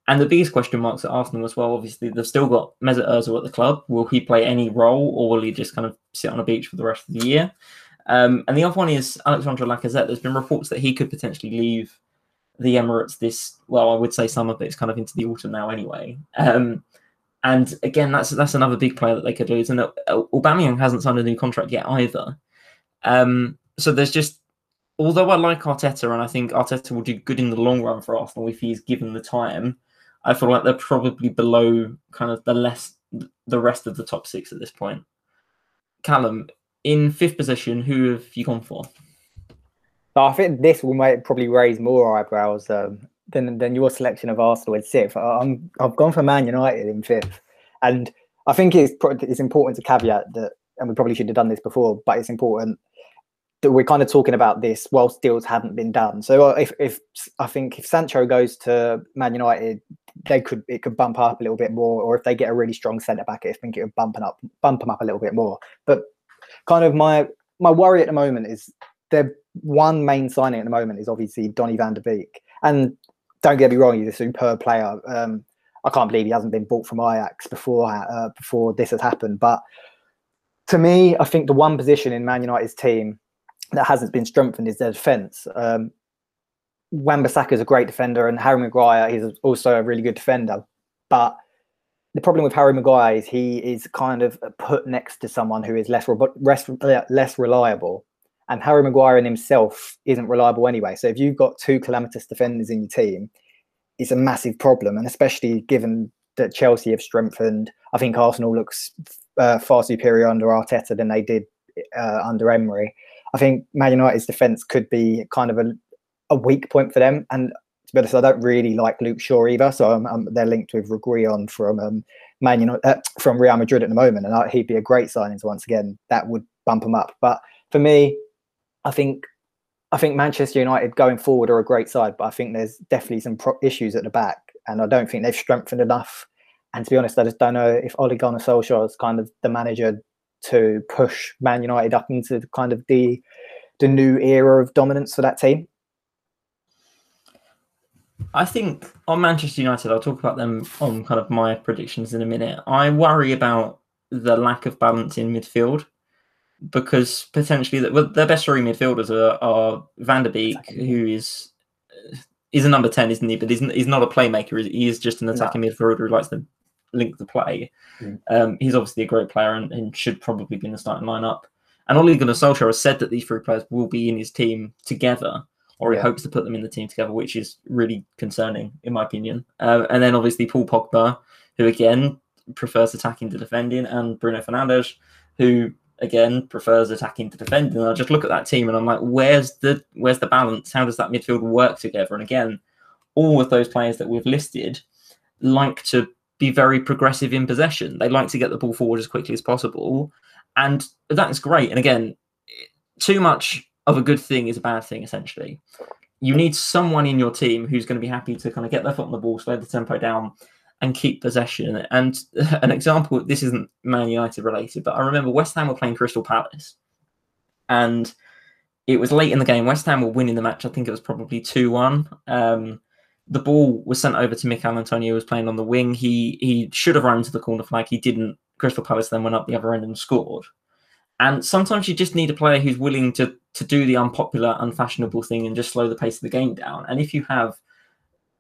And the biggest question marks at Arsenal as well, obviously, they've still got Mesut Ozil at the club. Will he play any role, or will he just kind of sit on a beach for the rest of the year? Um, and the other one is Alexandre Lacazette. There's been reports that he could potentially leave the Emirates this well, I would say some of it's kind of into the autumn now anyway. Um, and again, that's that's another big player that they could lose. And uh, Aubameyang hasn't signed a new contract yet either. Um, so there's just although I like Arteta and I think Arteta will do good in the long run for Arsenal if he's given the time, I feel like they're probably below kind of the less the rest of the top six at this point. Callum, in fifth position, who have you gone for? I think this will might probably raise more eyebrows um, than than your selection of Arsenal in sixth. I'm I've gone for Man United in fifth, and I think it's it's important to caveat that, and we probably should have done this before, but it's important that we're kind of talking about this whilst deals haven't been done. So uh, if if I think if Sancho goes to Man United, they could it could bump up a little bit more, or if they get a really strong centre back, I think it would bump up bump them up a little bit more. But kind of my my worry at the moment is their one main signing at the moment is obviously Donny van der Beek, and don't get me wrong, he's a superb player. Um, I can't believe he hasn't been bought from Ajax before uh, before this has happened. But to me, I think the one position in Man United's team that hasn't been strengthened is their defence. Um, Wan-Bissaka is a great defender, and Harry Maguire is also a really good defender. But the problem with Harry Maguire is he is kind of put next to someone who is less less, less reliable, and Harry Maguire in himself isn't reliable anyway. So if you've got two calamitous defenders in your team, it's a massive problem, and especially given that Chelsea have strengthened. I think Arsenal looks uh, far superior under Arteta than they did uh, under Emery. I think Man United's defence could be kind of a, a weak point for them. And to be honest, I don't really like Luke Shaw either. So um, um, they're linked with Reguilon from um, Man United, uh, from Real Madrid at the moment, and he'd be a great signing. So once again, that would bump them up. But for me, I think I think Manchester United going forward are a great side, but I think there's definitely some pro- issues at the back, and I don't think they've strengthened enough. And to be honest, I just don't know if Ole Gunnar Solskjaer is kind of the manager to push Man United up into kind of the the new era of dominance for that team. I think on Manchester United, I'll talk about them on kind of my predictions in a minute. I worry about the lack of balance in midfield because potentially the, well, their best three midfielders are, are Van der Beek, who is is a number ten, isn't he? But he's, he's not a playmaker. He is just an attacking no. midfielder who likes to link the play. Mm. Um, he's obviously a great player and, and, should probably be in the starting lineup. And Ole Gunnar Solskjaer has said that these three players will be in his team together, or he yeah. hopes to put them in the team together, which is really concerning, in my opinion. Uh, and then obviously Paul Pogba, who again prefers attacking to defending, and Bruno Fernandes, who again prefers attacking to defending. And I just look at that team and I'm like, where's the where's the balance? How does that midfield work together? And again, all of those players that we've listed like to be very progressive in possession. They like to get the ball forward as quickly as possible. And that's great. And again, too much of a good thing is a bad thing, essentially. You need someone in your team who's going to be happy to kind of get their foot on the ball, slow the tempo down, and keep possession. And an example, this isn't Man United related, but I remember West Ham were playing Crystal Palace. And it was late in the game. West Ham were winning the match. I think it was probably 2 1. Um, the ball was sent over to Michail Antonio, was playing on the wing. He he should have run to the corner flag. He didn't. Crystal Palace then went up the other end and scored. And sometimes you just need a player who's willing to to do the unpopular, unfashionable thing and just slow the pace of the game down. And if you have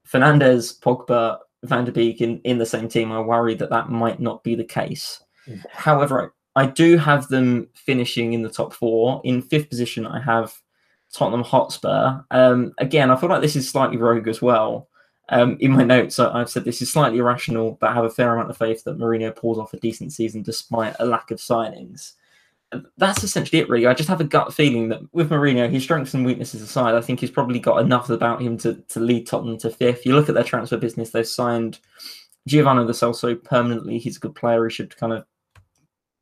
Fernandes, Pogba, Van der Beek in, in the same team, I worry that that might not be the case. Mm. However, I, I do have them finishing in the top four. In fifth position, I have Tottenham Hotspur. Um, again, I feel like this is slightly rogue as well. Um, in my notes, I've said this is slightly irrational, but I have a fair amount of faith that Mourinho pulls off a decent season despite a lack of signings. That's essentially it, really. I just have a gut feeling that with Mourinho, his strengths and weaknesses aside, I think he's probably got enough about him to, to lead Tottenham to fifth. You look at their transfer business, they've signed Giovanni Lo Celso permanently. He's a good player. He should kind of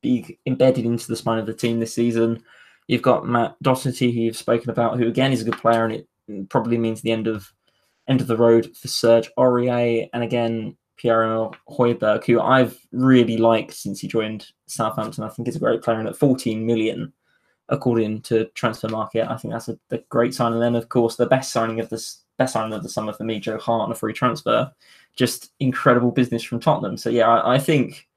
be embedded into the spine of the team this season. You've got Matt Doherty, who you've spoken about, who again is a good player, and it probably means the end of end of the road for Serge Aurier, and again Pierre Højbjerg, who I've really liked since he joined Southampton. I think he's a great player, and at 14 million, according to Transfermarkt, I think that's a, a great sign. And then, of course, the best signing of this best signing of the summer for me, Joe Hart, on a free transfer. Just incredible business from Tottenham. So yeah, I, I think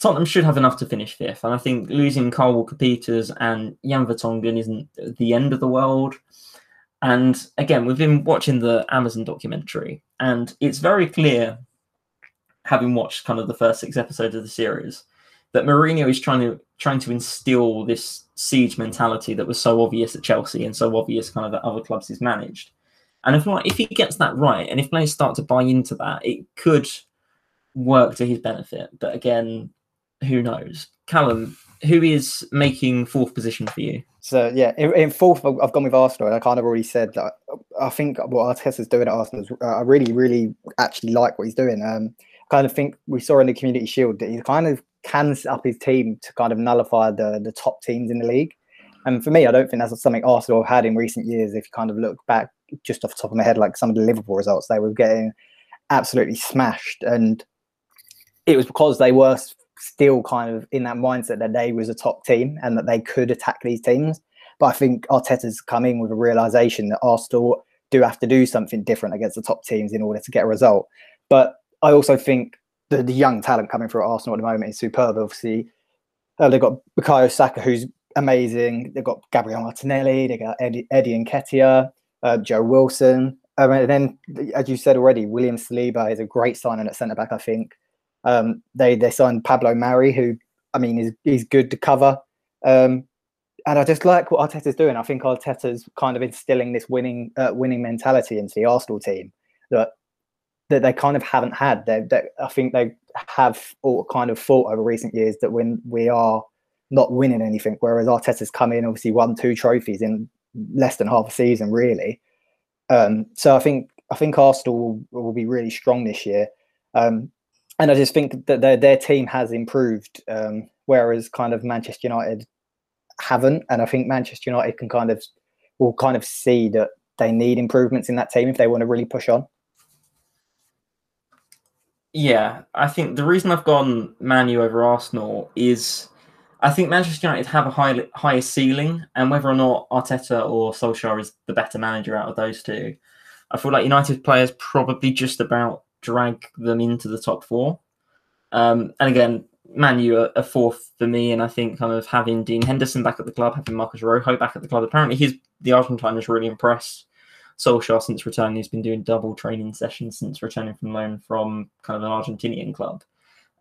Tottenham should have enough to finish fifth, and I think losing Kyle Walker-Peters and Jan Vertonghen isn't the end of the world. And again, we've been watching the Amazon documentary, and it's very clear, having watched kind of the first six episodes of the series, that Mourinho is trying to trying to instill this siege mentality that was so obvious at Chelsea and so obvious kind of at other clubs he's managed. And if if he gets that right, and if players start to buy into that, it could work to his benefit. But again, who knows? Callum, who is making fourth position for you? So yeah, in, in fourth, I've gone with Arsenal. I kind of already said that. I think what Arteta's doing at Arsenal is uh, I really, really actually like what he's doing. Um, kind of think we saw in the Community Shield that he kind of can set up his team to kind of nullify the the top teams in the league. And for me, I don't think that's something Arsenal have had in recent years. If you kind of look back, just off the top of my head, like some of the Liverpool results they were getting absolutely smashed, and it was because they were still kind of in that mindset that they was a top team and that they could attack these teams. But I think Arteta's come in with a realization that Arsenal do have to do something different against the top teams in order to get a result. But I also think the, the young talent coming through Arsenal at the moment is superb. Obviously, uh, they've got Bukayo Saka, who's amazing. They've got Gabriel Martinelli. They got Eddie, Eddie Nketiah, uh, Joe Wilson. Um, and then, as you said already, William Saliba is a great signing at centre back. I think um, they they signed Pablo Mari, who I mean is is good to cover. Um, and I just like what Arteta's doing. I think Arteta's kind of instilling this winning uh, winning mentality into the Arsenal team that that they kind of haven't had. They, they, I think they have all kind of thought over recent years that when we are not winning anything, whereas Arteta's come in, obviously won two trophies in less than half a season, really. Um, so I think I think Arsenal will, will be really strong this year. Um, and I just think that their their team has improved, um, whereas kind of Manchester United haven't. And I think Manchester United can kind of will kind of see that they need improvements in that team if they want to really push on. Yeah, I think the reason I've gone Manu over Arsenal is I think Manchester United have a high, higher ceiling, and whether or not Arteta or Solskjaer is the better manager out of those two, I feel like United players probably just about drag them into the top four. Um, and again, Manu a, a fourth for me, and I think kind of having Dean Henderson back at the club, having Marcos Rojo back at the club. Apparently, he's the Argentine is really impressed Solskjaer since returning. He's been doing double training sessions since returning from loan from kind of an Argentinian club.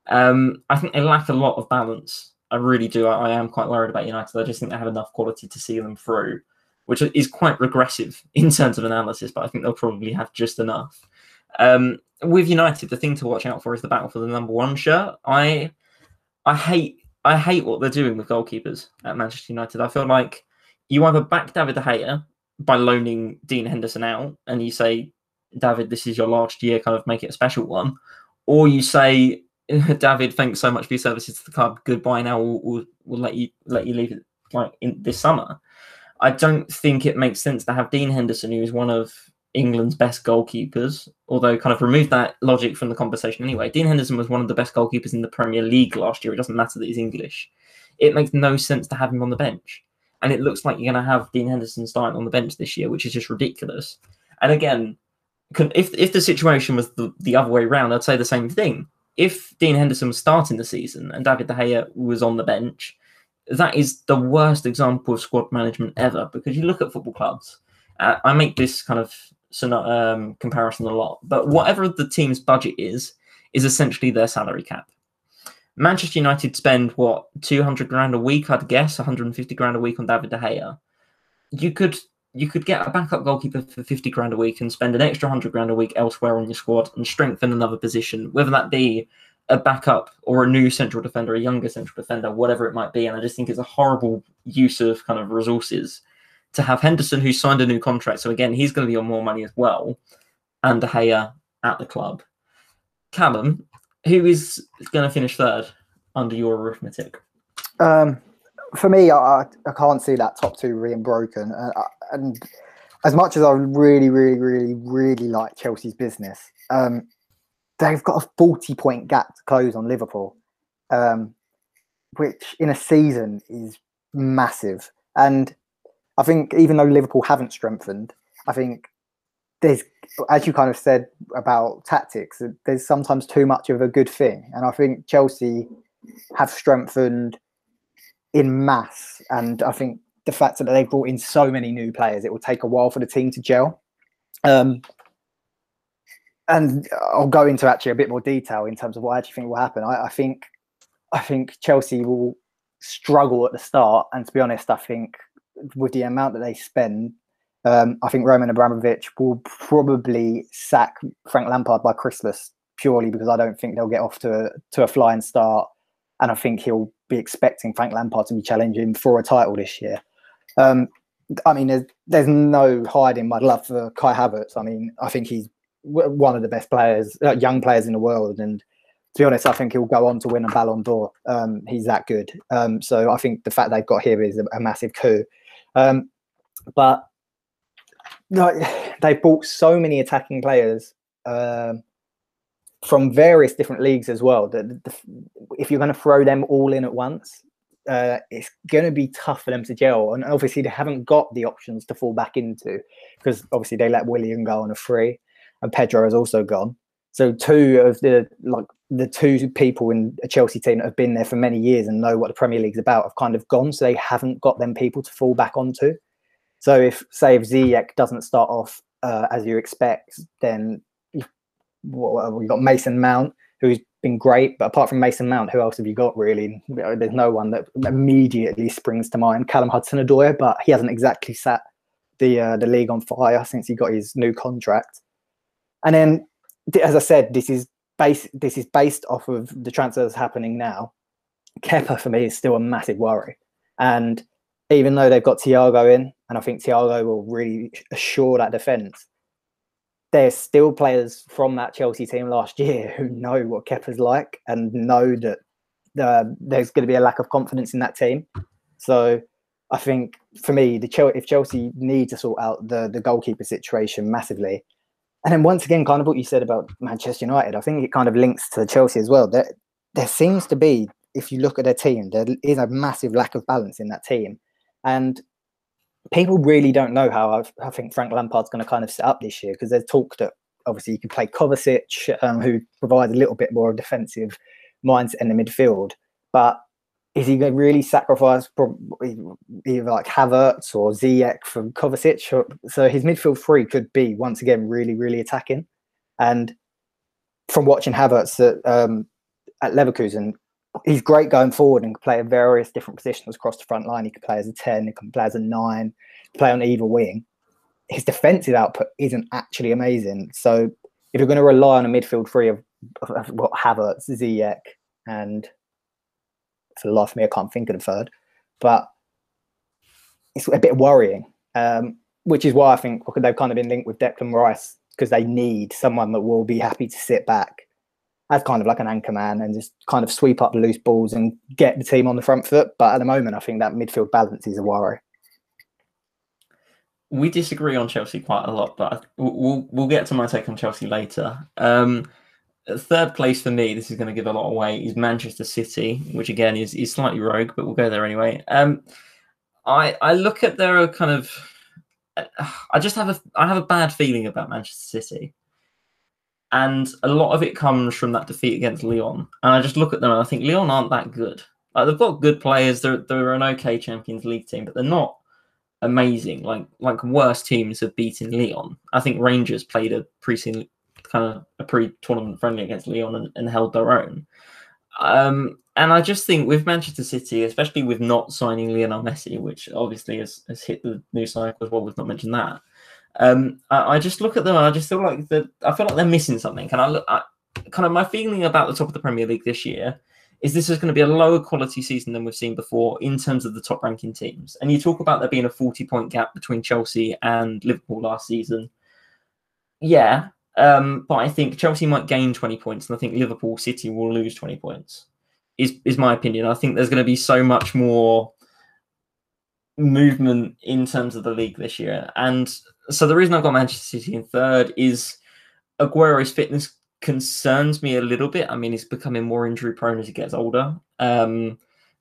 Um, I think they lack a lot of balance. I really do. I, I, am quite worried about United. I just think they have enough quality to see them through, which is quite regressive in terms of analysis, but I think they'll probably have just enough. Um, with United, the thing to watch out for is the battle for the number one shirt. I I hate I hate what they're doing with goalkeepers at Manchester United. I feel like you either back David De Gea by loaning Dean Henderson out, and you say, David, this is your last year, kind of make it a special one, or you say, David, thanks so much for your services to the club. Goodbye. Now we'll, we'll, we'll let you let you leave it like in this summer. I don't think it makes sense to have Dean Henderson, who is one of England's best goalkeepers, although kind of remove that logic from the conversation anyway. Dean Henderson was one of the best goalkeepers in the Premier League last year. It doesn't matter that he's English. It makes no sense to have him on the bench. And it looks like you're going to have Dean Henderson starting on the bench this year, which is just ridiculous. And again, if if the situation was the, the other way around, I'd say the same thing. If Dean Henderson was starting the season and David De Gea was on the bench, that is the worst example of squad management ever. Because you look at football clubs, uh, I make this kind of um, comparison a lot, but whatever the team's budget is, is essentially their salary cap. Manchester United spend what 200 grand a week, I'd guess, 150 grand a week on David De Gea. You could you could get a backup goalkeeper for 50 grand a week and spend an extra 100 grand a week elsewhere on your squad and strengthen another position, whether that be a backup or a new central defender, a younger central defender, whatever it might be. And I just think it's a horrible use of kind of resources to have Henderson, who signed a new contract. So again, he's going to be on more money as well, and De Gea at the club. Callum, who is going to finish third under your arithmetic? Um, for me, I, I can't see that top two being broken. And, and as much as I really, really, really, really like Chelsea's business, um, they've got a 40 point gap to close on Liverpool, um, which in a season is massive. And I think even though Liverpool haven't strengthened, I think there's, as you kind of said about tactics, there's sometimes too much of a good thing. And I think Chelsea have strengthened in mass. And I think the fact that they've brought in so many new players, it will take a while for the team to gel. Um, and I'll go into actually a bit more detail in terms of what I actually think will happen. I, I think I think Chelsea will struggle at the start, and to be honest, I think with the amount that they spend, um, I think Roman Abramovich will probably sack Frank Lampard by Christmas purely because I don't think they'll get off to to a flying start, and I think he'll be expecting Frank Lampard to be challenging for a title this year. Um, I mean, there's there's no hiding my love for Kai Havertz. I mean, I think he's one of the best players, uh, young players in the world, and to be honest, I think he'll go on to win a Ballon d'Or. Um, he's that good. Um, so I think the fact they've got here is a, a massive coup. Um, but like, they bought so many attacking players. Um, from various different leagues as well. That if you're going to throw them all in at once, uh, it's going to be tough for them to gel. And obviously, they haven't got the options to fall back into because obviously they let Willian go on a free, and Pedro has also gone. So two of the like the two people in a Chelsea team that have been there for many years and know what the Premier League's about have kind of gone. So they haven't got them people to fall back onto. So if say if Ziyech doesn't start off uh, as you expect, then we've got Mason Mount who's been great. But apart from Mason Mount, who else have you got really? There's no one that immediately springs to mind. Callum Hudson-Odoi, but he hasn't exactly sat the uh, the league on fire since he got his new contract. And then, as I said, this is based this is based off of the transfers happening now. Kepa for me is still a massive worry, and even though they've got Thiago in, and I think Thiago will really assure that defence, there's still players from that Chelsea team last year who know what Kepa's like and know that uh, there's going to be a lack of confidence in that team. So I think for me, the if Chelsea need to sort out the the goalkeeper situation massively, and then once again, kind of what you said about Manchester United, I think it kind of links to Chelsea as well. There, there seems to be, if you look at their team, there is a massive lack of balance in that team, and people really don't know how I've, i think Frank Lampard's going to kind of set up this year because there's talk that obviously you can play Kovacic, um, who provides a little bit more of defensive mindset in the midfield. But is he going to really sacrifice either like Havertz or Ziyech for Kovacic? So his midfield three could be once again really, really attacking. And from watching Havertz at, um, at Leverkusen, he's great going forward and can play at various different positions across the front line. He can play as a 10, he can play as a 9, play on either wing. His defensive output isn't actually amazing. So if you're going to rely on a midfield three of, of, of what Havertz, Ziyech, and for the life of me, I can't think of the third, but it's a bit worrying, um, which is why I think they've kind of been linked with Declan Rice because they need someone that will be happy to sit back as kind of like an anchor man and just kind of sweep up the loose balls and get the team on the front foot. But at the moment, I think that midfield balance is a worry. We disagree on Chelsea quite a lot, but we'll we'll get to my take on Chelsea later. Um, third place for me, this is going to give a lot away, is Manchester City, which again is is slightly rogue, but we'll go there anyway. Um, I I look at their are kind of, I just have a I have a bad feeling about Manchester City and a lot of it comes from that defeat against Lyon. And I just look at them and I think Lyon aren't that good. Like they've got good players. They're they're an okay Champions League team, but they're not amazing. Like like worse teams have beaten Lyon. I think Rangers played a pre kind of a pre-tournament friendly against Lyon and, and held their own. Um, and I just think with Manchester City, especially with not signing Lionel Messi, which obviously has, has hit the news cycle as well, we've not mentioned that. Um, I, I, just look at them and I just feel like the I feel like they're missing something. And I I, kind of my feeling about the top of the Premier League this year is this is going to be a lower quality season than we've seen before in terms of the top ranking teams. And you talk about there being a 40 point gap between Chelsea and Liverpool last season. Yeah, um, but I think Chelsea might gain 20 points, and I think Liverpool City will lose 20 points. Is is my opinion. I think there's going to be so much more movement in terms of the league this year, and so the reason I've got Manchester City in third is Aguero's fitness concerns me a little bit. I mean, he's becoming more injury prone as he gets older. Um,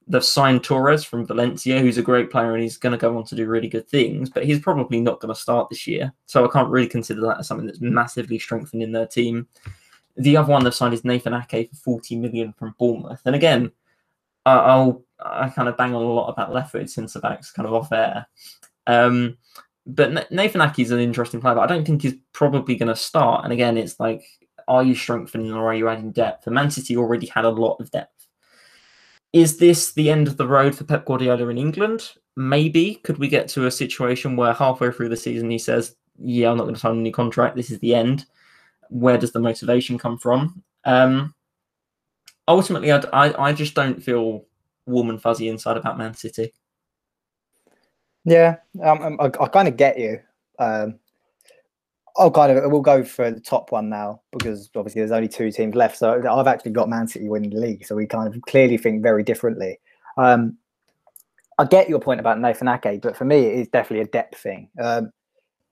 they've signed Torres from Valencia, who's a great player and he's going to go on to do really good things, but he's probably not going to start this year. So I can't really consider that as something that's massively strengthening their team. The other one they've signed is Nathan Ake for 40 million from Bournemouth. And again, I'll I kind of bang on a lot about left-footed centre backs kind of off air. Um, but Nathan Ake is an interesting player, but I don't think he's probably going to start. And again, it's like, are you strengthening or are you adding depth? And Man City already had a lot of depth. Is this the end of the road for Pep Guardiola in England? Maybe. Could we get to a situation where halfway through the season he says, "Yeah, I'm not going to sign a new contract. This is the end." Where does the motivation come from? Um, ultimately, I, I, I just don't feel warm and fuzzy inside about Man City. Yeah, um, um I, I kind of get you. Um, I'll kind of we'll go for the top one now because obviously there's only two teams left. So I've actually got Man City winning the league, so we kind of clearly think very differently. Um, I get your point about Nathan Ake, but for me, it is definitely a depth thing. Um,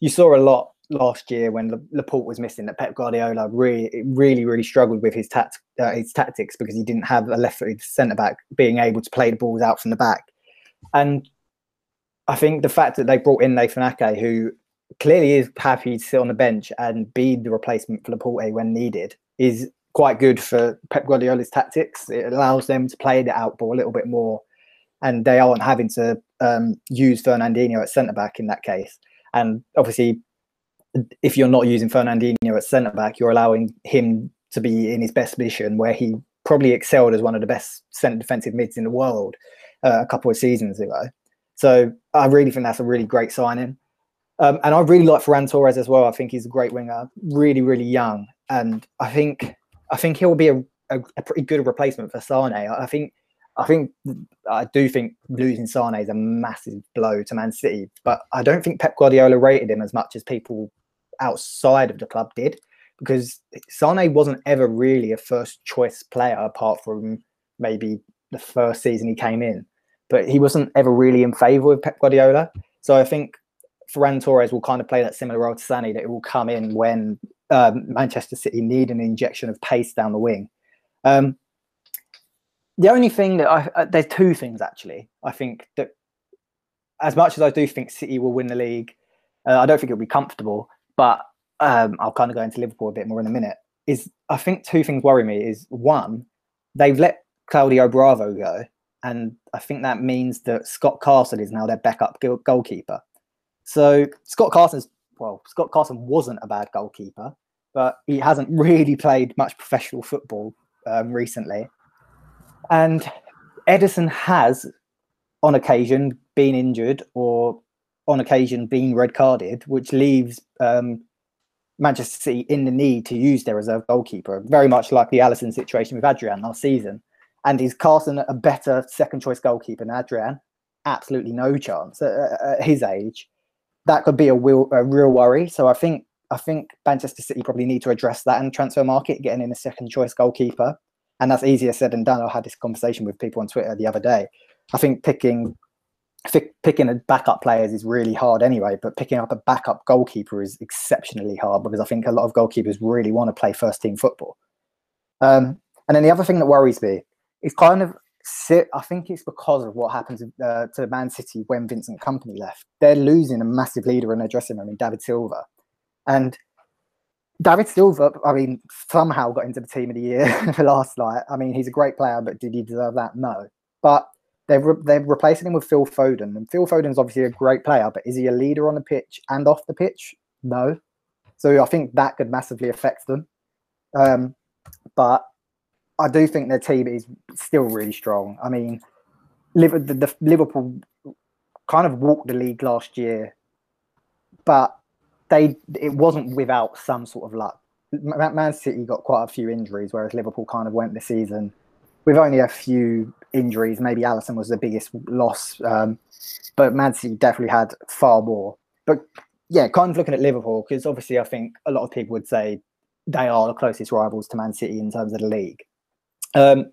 you saw a lot last year when Laporte was missing that Pep Guardiola really, really, really struggled with his uh, his tactics because he didn't have a left-footed centre back being able to play the balls out from the back. And I think the fact that they brought in Nathan Ake, who clearly is happy to sit on the bench and be the replacement for Laporte when needed, is quite good for Pep Guardiola's tactics. It allows them to play the out ball a little bit more, and they aren't having to um, use Fernandinho at centre back in that case. And obviously, if you're not using Fernandinho at centre back, you're allowing him to be in his best position where he probably excelled as one of the best centre defensive mids in the world uh, a couple of seasons ago. So I really think that's a really great signing. Um, and I really like Ferran Torres as well. I think he's a great winger, really, really young, and I think I think he'll be a, a, a pretty good replacement for Sane. I, I think I think I do think losing Sane is a massive blow to Man City, but I don't think Pep Guardiola rated him as much as people outside of the club did, because Sane wasn't ever really a first choice player apart from maybe the first season he came in, but he wasn't ever really in favour of Pep Guardiola. So I think Ferran Torres will kind of play that similar role to Sane, that it will come in when um, Manchester City need an injection of pace down the wing. Um, the only thing that I uh, there's two things actually. I think that as much as I do think City will win the league, uh, I don't think it'll be comfortable. But um, I'll kind of go into Liverpool a bit more in a minute. Is I think two things worry me. Is one, they've let Claudio Bravo go, and I think that means that Scott Carson is now their backup goalkeeper. So Scott Carson's well, Scott Carson wasn't a bad goalkeeper, but he hasn't really played much professional football um, recently. And Ederson has, on occasion, been injured or on occasion been red carded, which leaves um, Manchester City in the need to use their reserve goalkeeper, very much like the Alisson situation with Adrian last season. And is Carson a better second choice goalkeeper than Adrian? Absolutely no chance at, at his age. That could be a real, a real worry. So I think I think Manchester City probably need to address that in the transfer market, getting in a second choice goalkeeper. And that's easier said than done. I had this conversation with people on Twitter the other day. I think picking picking a backup players is really hard anyway, but picking up a backup goalkeeper is exceptionally hard because I think a lot of goalkeepers really want to play first team football. Um, and then the other thing that worries me is kind of. I think it's because of what happened to, uh, to Man City when Vincent Kompany left. They're losing a massive leader in their dressing room in David Silva, and David Silva, I mean, somehow got into the team of the year for last night. I mean, he's a great player, but did he deserve that? No. But they're re- they're replacing him with Phil Foden, and Phil Foden's obviously a great player, but is he a leader on the pitch and off the pitch? No. So I think that could massively affect them. Um, but I do think their team is still really strong. I mean, Liverpool, kind of walked the league last year, but they it wasn't without some sort of luck. Man City got quite a few injuries, whereas Liverpool kind of went the season with only a few injuries. Maybe Alisson was the biggest loss, um, but Man City definitely had far more. But yeah, kind of looking at Liverpool because obviously I think a lot of people would say they are the closest rivals to Man City in terms of the league. Um,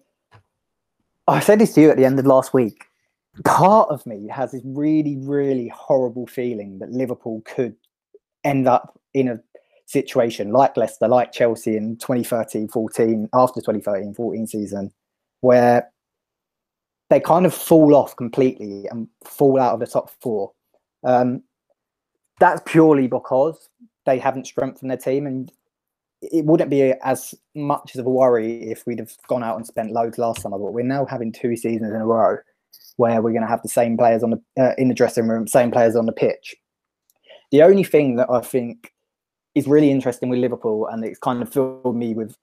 I said this to you at the end of last week. Part of me has this really, really horrible feeling that Liverpool could end up in a situation like Leicester, like Chelsea in 2013 14, after 2013 14 season, where they kind of fall off completely and fall out of the top four. Um, that's purely because they haven't strengthened their team, and it wouldn't be as much of a worry if we'd have gone out and spent loads last summer. But we're now having two seasons in a row where we're going to have the same players on the uh, in the dressing room, same players on the pitch, the only thing that I think is really interesting with Liverpool, and it's kind of filled me with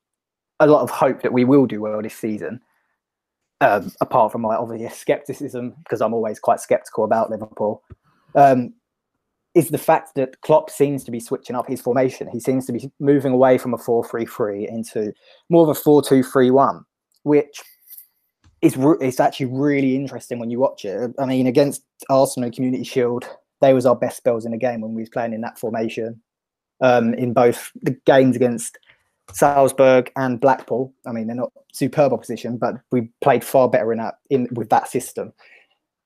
a lot of hope that we will do well this season. Um, apart from my obvious skepticism, because I'm always quite skeptical about Liverpool, um, is the fact that Klopp seems to be switching up his formation. He seems to be moving away from a 4-3-3 into more of a 4-2-3-1, which is re- it's actually really interesting when you watch it. I mean, against Arsenal Community Shield, they was our best spells in the game when we was playing in that formation. Um, in both the games against Salzburg and Blackpool. I mean, they're not superb opposition, but we played far better in that in with that system.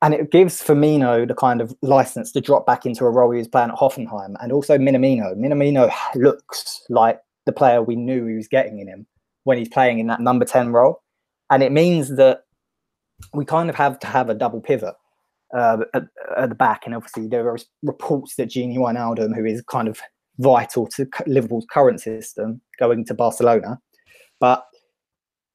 And it gives Firmino the kind of license to drop back into a role he was playing at Hoffenheim, and also Minamino. Minamino looks like the player we knew he was getting in him when he's playing in that number ten role, and it means that we kind of have to have a double pivot uh, at, at, the back. And obviously, there are reports that Gini Wijnaldum, who is kind of vital to Liverpool's current system, going to Barcelona, but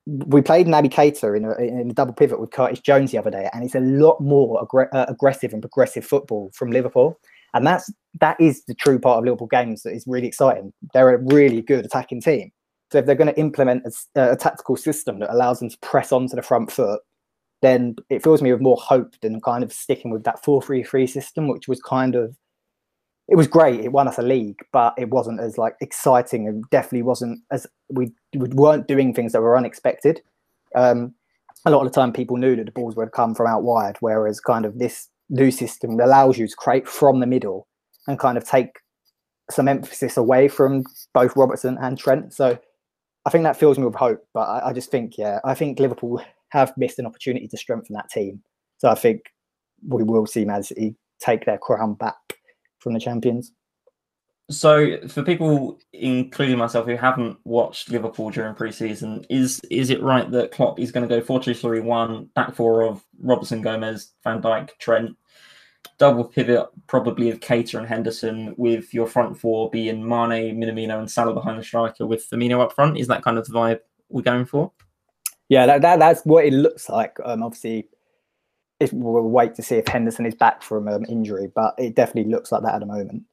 we played Naby Keita in a, in a double pivot with Curtis Jones the other day, and it's a lot more uh, aggressive and progressive football from Liverpool. And that's that is the true part of Liverpool games that is really exciting. They're a really good attacking team. So if they're going to implement a, a tactical system that allows them to press onto the front foot, then it fills me with more hope than kind of sticking with that 4-3-3 system, which was kind of it was great. It won us a league, but it wasn't as like exciting and definitely wasn't as we, we weren't doing things that were unexpected. Um, a lot of the time, people knew that the balls would come from out wide, whereas kind of this new system allows you to create from the middle and kind of take some emphasis away from both Robertson and Trent. So I think that fills me with hope. But I, I just think, yeah, I think Liverpool have missed an opportunity to strengthen that team. So I think we will see Man City take their crown back from the champions. So, for people, including myself, who haven't watched Liverpool during pre-season, is is it right that Klopp is going to go 4-2-3-1, back four of Robertson, Gomez, Van Dijk, Trent, double pivot probably of Keita and Henderson, with your front four being Mane, Minamino, and Salah behind the striker, with Firmino up front? Is that kind of the vibe we're going for? Yeah, that, that that's what it looks like. Um, obviously, we'll wait to see if Henderson is back from um, injury, but it definitely looks like that at the moment.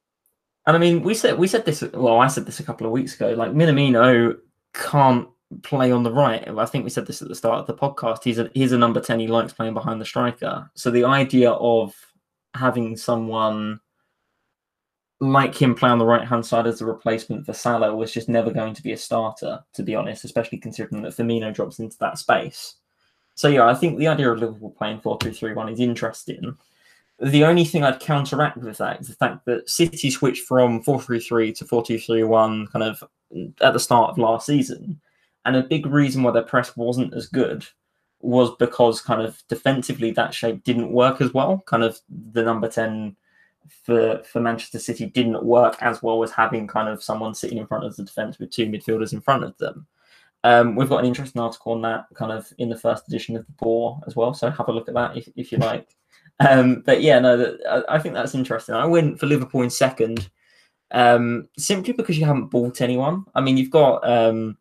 And I mean, we said we said this. Well, I said this a couple of weeks ago. Like Minamino can't play on the right. I think we said this at the start of the podcast. He's a he's a number ten. He likes playing behind the striker. So the idea of having someone like him play on the right hand side as a replacement for Salah was just never going to be a starter, to be honest, especially considering that Firmino drops into that space. So yeah, I think the idea of Liverpool playing 4-2-3-1 is interesting. The only thing I'd counteract with that is the fact that City switched from 4-3-3 to 4-2-3-1 kind of at the start of last season. And a big reason why their press wasn't as good was because kind of defensively that shape didn't work as well. Kind of the number 10 for for Manchester City didn't work as well as having kind of someone sitting in front of the defence with two midfielders in front of them. Um, we've got an interesting article on that kind of in the first edition of the Bore as well. So have a look at that if, if you like. Um, but yeah, no, that, I, I, think that's interesting. I went for Liverpool in second um, simply because you haven't bought anyone. I mean, you've got um,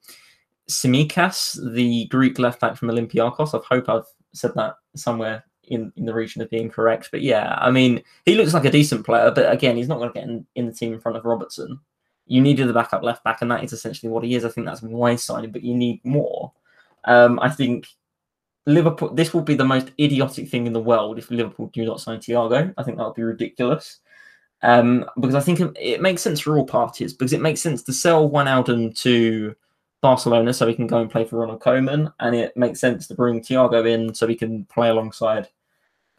Tsimikas, the Greek left back from Olympiacos. I hope I've said that somewhere in, in the region of being correct. But yeah, I mean, he looks like a decent player, but again, he's not going to get in, in the team in front of Robertson you needed the backup left back, and that is essentially what he is. I think that's why signing, but you need more. Um, I think Liverpool. This will be the most idiotic thing in the world if Liverpool do not sign Thiago. I think that would be ridiculous. Um, because I think it, makes sense for all parties. Because it makes sense to sell Wijnaldum to Barcelona so he can go and play for Ronald Koeman, and it makes sense to bring Thiago in so he can play alongside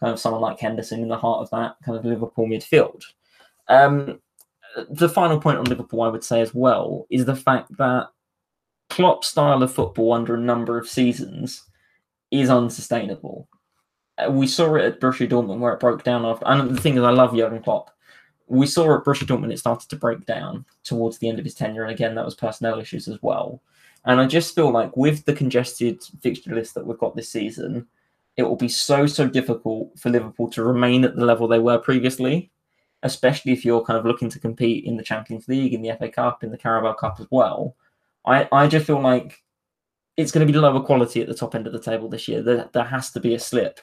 kind of someone like Henderson in the heart of that kind of Liverpool midfield. Um, the final point on Liverpool, I would say as well, is the fact that Klopp's style of football under a number of seasons is unsustainable. Uh, we saw it at Borussia Dortmund where it broke down after. And the thing is, I love Jurgen Klopp. We saw at Borussia Dortmund it started to break down towards the end of his tenure, and again that was personnel issues as well. And I just feel like with the congested fixture list that we've got this season, it will be so so difficult for Liverpool to remain at the level they were previously especially if you're kind of looking to compete in the Champions League, in the FA Cup, in the Carabao Cup as well. I, I just feel like it's going to be lower quality at the top end of the table this year. There, there has to be a slip.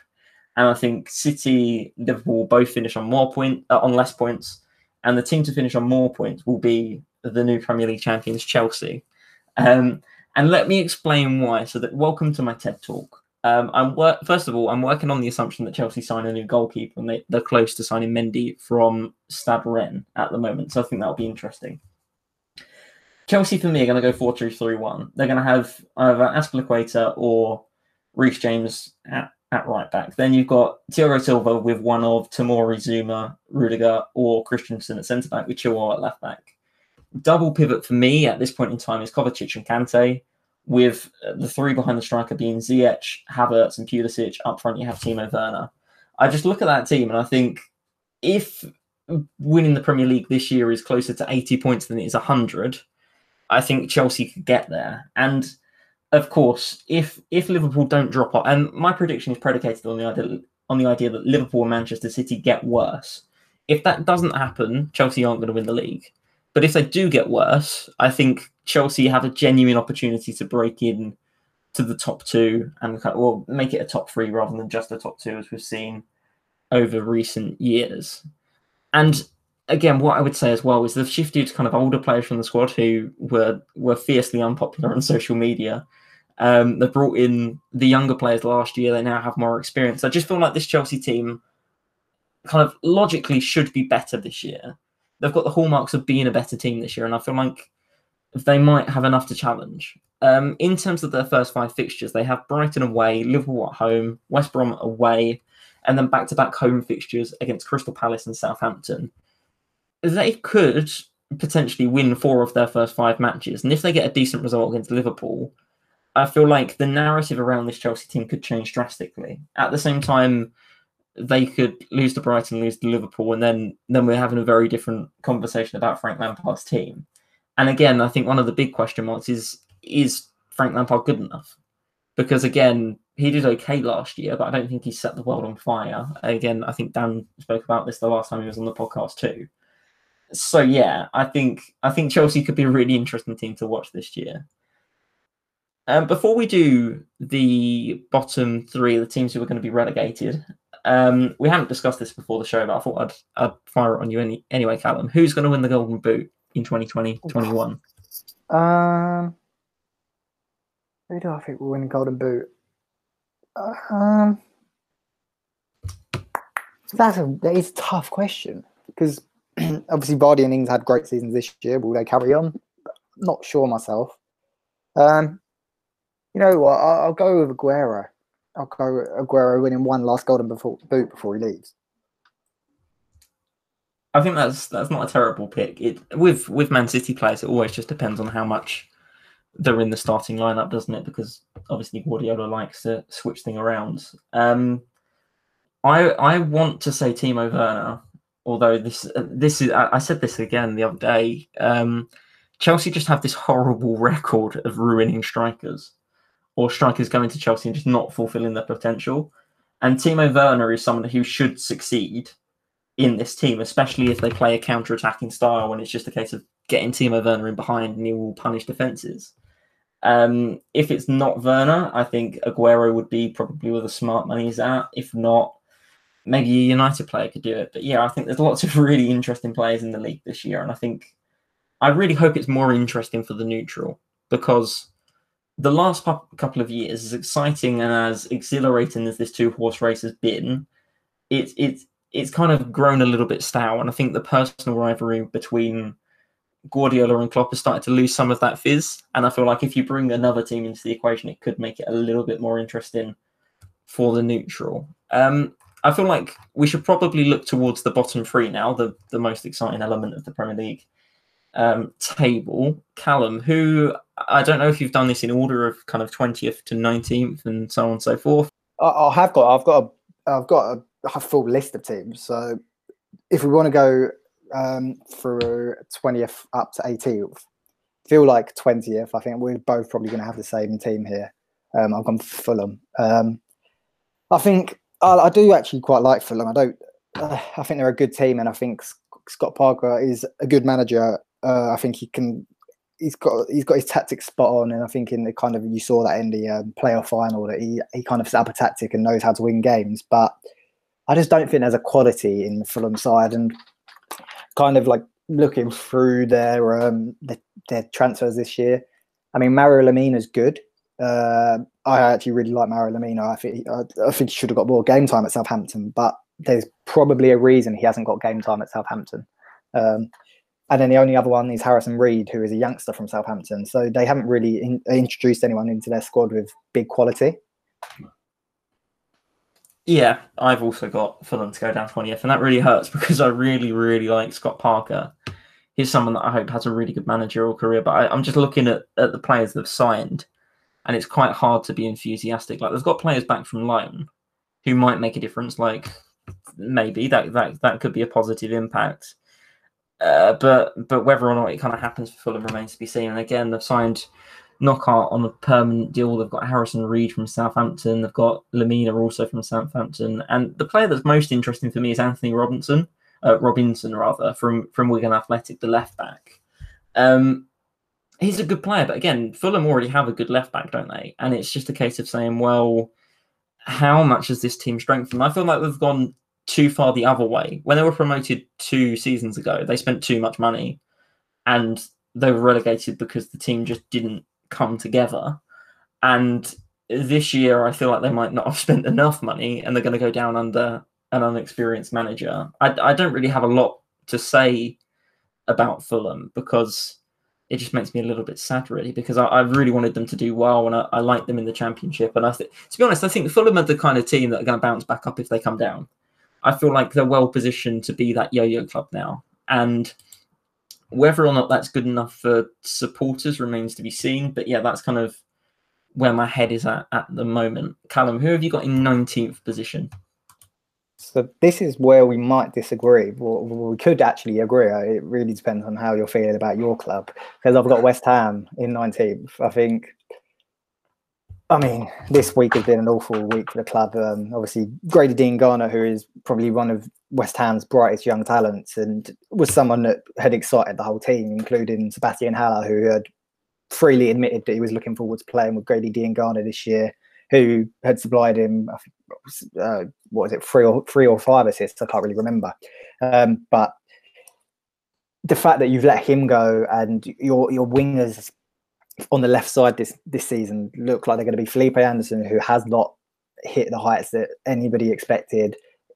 And I think City, Liverpool both finish on more point uh, on less points, and the team to finish on more points will be the new Premier League champions, Chelsea. Um, and let me explain why. So that welcome to my TED talk. Um, I'm work. First of all, I'm working on the assumption that Chelsea sign a new goalkeeper, and they, they're close to signing Mendy from Stade Rennes at the moment. So I think that'll be interesting. Chelsea for me are going to go 4 2 3 1. They're going to have either Azpilicueta or Reece James at, at right back. Then you've got Thiago Silva with one of Tomori, Zouma, Rudiger, or Christensen at centre back with Chilwell at left back. Double pivot for me at this point in time is Kovacic and Kante with uh, the three behind the striker being Ziyech, Havertz, and Pulisic. Up front, you have Timo Werner. I just look at that team and I think if winning the Premier League this year is closer to 80 points than it is 100, I think Chelsea could get there. And of course, if if Liverpool don't drop off, and my prediction is predicated on the idea on the idea that Liverpool and Manchester City get worse. If that doesn't happen, Chelsea aren't going to win the league. But if they do get worse, I think Chelsea have a genuine opportunity to break in to the top two and kind well make it a top three rather than just a top two as we've seen over recent years. And again, what I would say as well is they've shifted to kind of older players from the squad who were were fiercely unpopular on social media. Um, they brought in the younger players last year. They now have more experience. I just feel like this Chelsea team kind of logically should be better this year. They've got the hallmarks of being a better team this year, and I feel like they might have enough to challenge. Um, in terms of their first five fixtures, they have Brighton away, Liverpool at home, West Brom away, and then back to back home fixtures against Crystal Palace and Southampton. They could potentially win four of their first five matches. And if they get a decent result against Liverpool, I feel like the narrative around this Chelsea team could change drastically. At the same time, they could lose to Brighton, lose to Liverpool, and then then we're having a very different conversation about Frank Lampard's team. And again, I think one of the big question marks is is Frank Lampard good enough? Because again, he did okay last year, but I don't think he set the world on fire. Again, I think Dan spoke about this the last time he was on the podcast too. So yeah, I think I think Chelsea could be a really interesting team to watch this year. Um, before we do the bottom three, the teams who are going to be relegated, um, we haven't discussed this before the show, but I thought I'd, I'd fire it on you any, anyway, Callum. Who's going to win the Golden Boot in 2020 21? Um, who do I think will win the Golden Boot? Um, that's a that is a tough question because obviously Vardy and Ings had great seasons this year. Will they carry on? Not sure myself. Um, you know what? I'll, I'll go with Aguero. I'll go Aguero winning one last Golden before, Boot before he leaves. I think that's that's not a terrible pick. It with with Man City players, it always just depends on how much they're in the starting lineup, doesn't it? Because obviously Guardiola likes to switch thing around. Um, I I want to say Timo Werner, although this this is I, I said this again the other day. Um, Chelsea just have this horrible record of ruining strikers, or strikers going to Chelsea and just not fulfilling their potential. And Timo Werner is someone who should succeed in this team, especially if they play a counter-attacking style when it's just a case of getting Timo Werner in behind and he will punish defenses. Um, if it's not Werner, I think Aguero would be probably where the smart money's at. If not, maybe a United player could do it. But yeah, I think there's lots of really interesting players in the league this year, and I think I really hope it's more interesting for the neutral because the last couple of years, as exciting and as exhilarating as this two horse race has been, it's it's it's kind of grown a little bit stale, and I think the personal rivalry between Guardiola and Klopp has started to lose some of that fizz. And I feel like if you bring another team into the equation, it could make it a little bit more interesting for the neutral. Um, I feel like we should probably look towards the bottom three now, the, the most exciting element of the Premier League um, table. Callum, who I don't know if you've done this in order of kind of 20th to 19th and so on and so forth. I, have got, I've got, a, I've got a, a full list of teams. So if we want to go um, through 20th up to 18th. Feel like 20th. I think we're both probably going to have the same team here. Um, I've gone Fulham. Um, I think I, I, do actually quite like Fulham. I don't. Uh, I think they're a good team, and I think Scott Parker is a good manager. Uh, I think he can. He's got he's got his tactics spot on, and I think in the kind of you saw that in the um, playoff final that he he kind of set up a tactic and knows how to win games. But I just don't think there's a quality in the Fulham side, and kind of like looking through their um their, their transfers this year. I mean, Mario Lemina is good. Uh, I actually really like Mario Lemina. I think I, I think he should have got more game time at Southampton, but there's probably a reason he hasn't got game time at Southampton. Um, and then the only other one is Harrison Reed, who is a youngster from Southampton. So they haven't really in, introduced anyone into their squad with big quality. Yeah, I've also got Fulham to go down 20th, and that really hurts because I really, really like Scott Parker. He's someone that I hope has a really good managerial career, but I, am just looking at, at the players that have signed, and it's quite hard to be enthusiastic. Like, there's got players back from loan who might make a difference, like maybe that that that could be a positive impact. Uh, but but whether or not it kind of happens for Fulham remains to be seen. And again, they've signed Knockaert on a permanent deal. They've got Harrison Reed from Southampton. They've got Lemina also from Southampton. And the player that's most interesting for me is Anthony Robinson, uh, Robinson rather, from from Wigan Athletic, the left back. Um, he's a good player, but again, Fulham already have a good left back, don't they? And it's just a case of saying, well, how much has this team strengthened? I feel like they've gone too far the other way. When they were promoted two seasons ago, they spent too much money and they were relegated because the team just didn't come together. And this year, I feel like they might not have spent enough money and they're going to go down under an unexperienced manager. I, I don't really have a lot to say about Fulham because it just makes me a little bit sad, really, because I, I really wanted them to do well and I, I like them in the championship. And I think, to be honest, I think Fulham are the kind of team that are going to bounce back up if they come down. I feel like they're well positioned to be that yo-yo club now, and whether or not that's good enough for supporters remains to be seen. But yeah, that's kind of where my head is at at the moment. Callum, who have you got in nineteenth position? So this is where we might disagree. Well, we could actually agree. It really depends on how you're feeling about your club. Because I've got West Ham in 19th. I think. I mean, this week has been an awful week for the club. Um, obviously, Grady Diangana, who is probably one of West Ham's brightest young talents, and was someone that had excited the whole team, including Sebastian Haller, who had freely admitted that he was looking forward to playing with Grady Diangana this year who had supplied him, uh, what was it, three or three or five assists? I can't really remember. Um, but the fact that you've let him go and your your wingers on the left side this this season look like they're going to be Felipe Anderson, who has not hit the heights that anybody expected.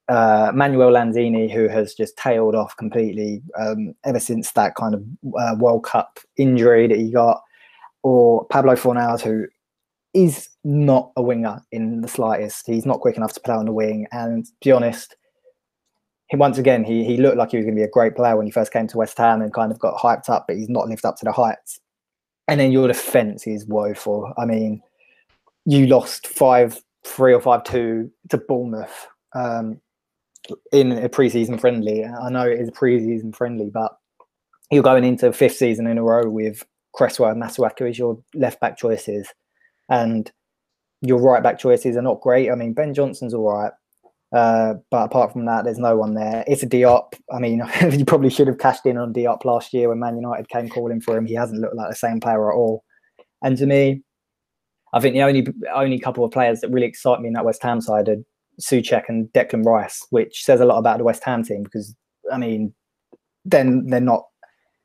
Uh, Manuel Lanzini, who has just tailed off completely um, ever since that kind of uh, World Cup injury that he got, or Pablo Fornals, who is not a winger in the slightest. He's not quick enough to play on the wing. And to be honest, he once again he he looked like he was going to be a great player when he first came to West Ham and kind of got hyped up, but he's not lived up to the heights. And then your defense is woeful. I mean, you lost five three or five two to Bournemouth um, in a preseason friendly. I know it is a preseason friendly, but you're going into fifth season in a row with Cresswell and Masuaku as your left back choices and your right back choices are not great. I mean, Ben Johnson's all right. Uh, but apart from that, there's no one there. It's a Diop. I mean, you probably should have cashed in on Diop last year when Man United came calling for him. He hasn't looked like the same player at all. And to me, I think the only only couple of players that really excite me in that West Ham side are Soucek and Declan Rice, which says a lot about the West Ham team because I mean, then they're not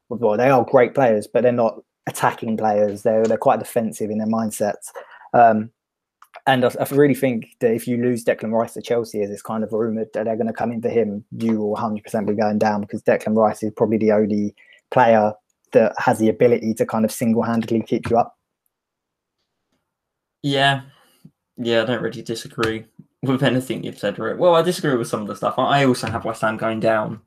well, they are great players, but they're not attacking players. They're they're quite defensive in their mindsets. Um, and I, I, really think that if you lose Declan Rice to Chelsea, as it's kind of rumored that they're going to come in for him, you will 100% be going down because Declan Rice is probably the only player that has the ability to kind of single-handedly keep you up. Yeah, yeah, I don't really disagree with anything you've said, Rick. Well, I disagree with some of the stuff. I also have West Ham going down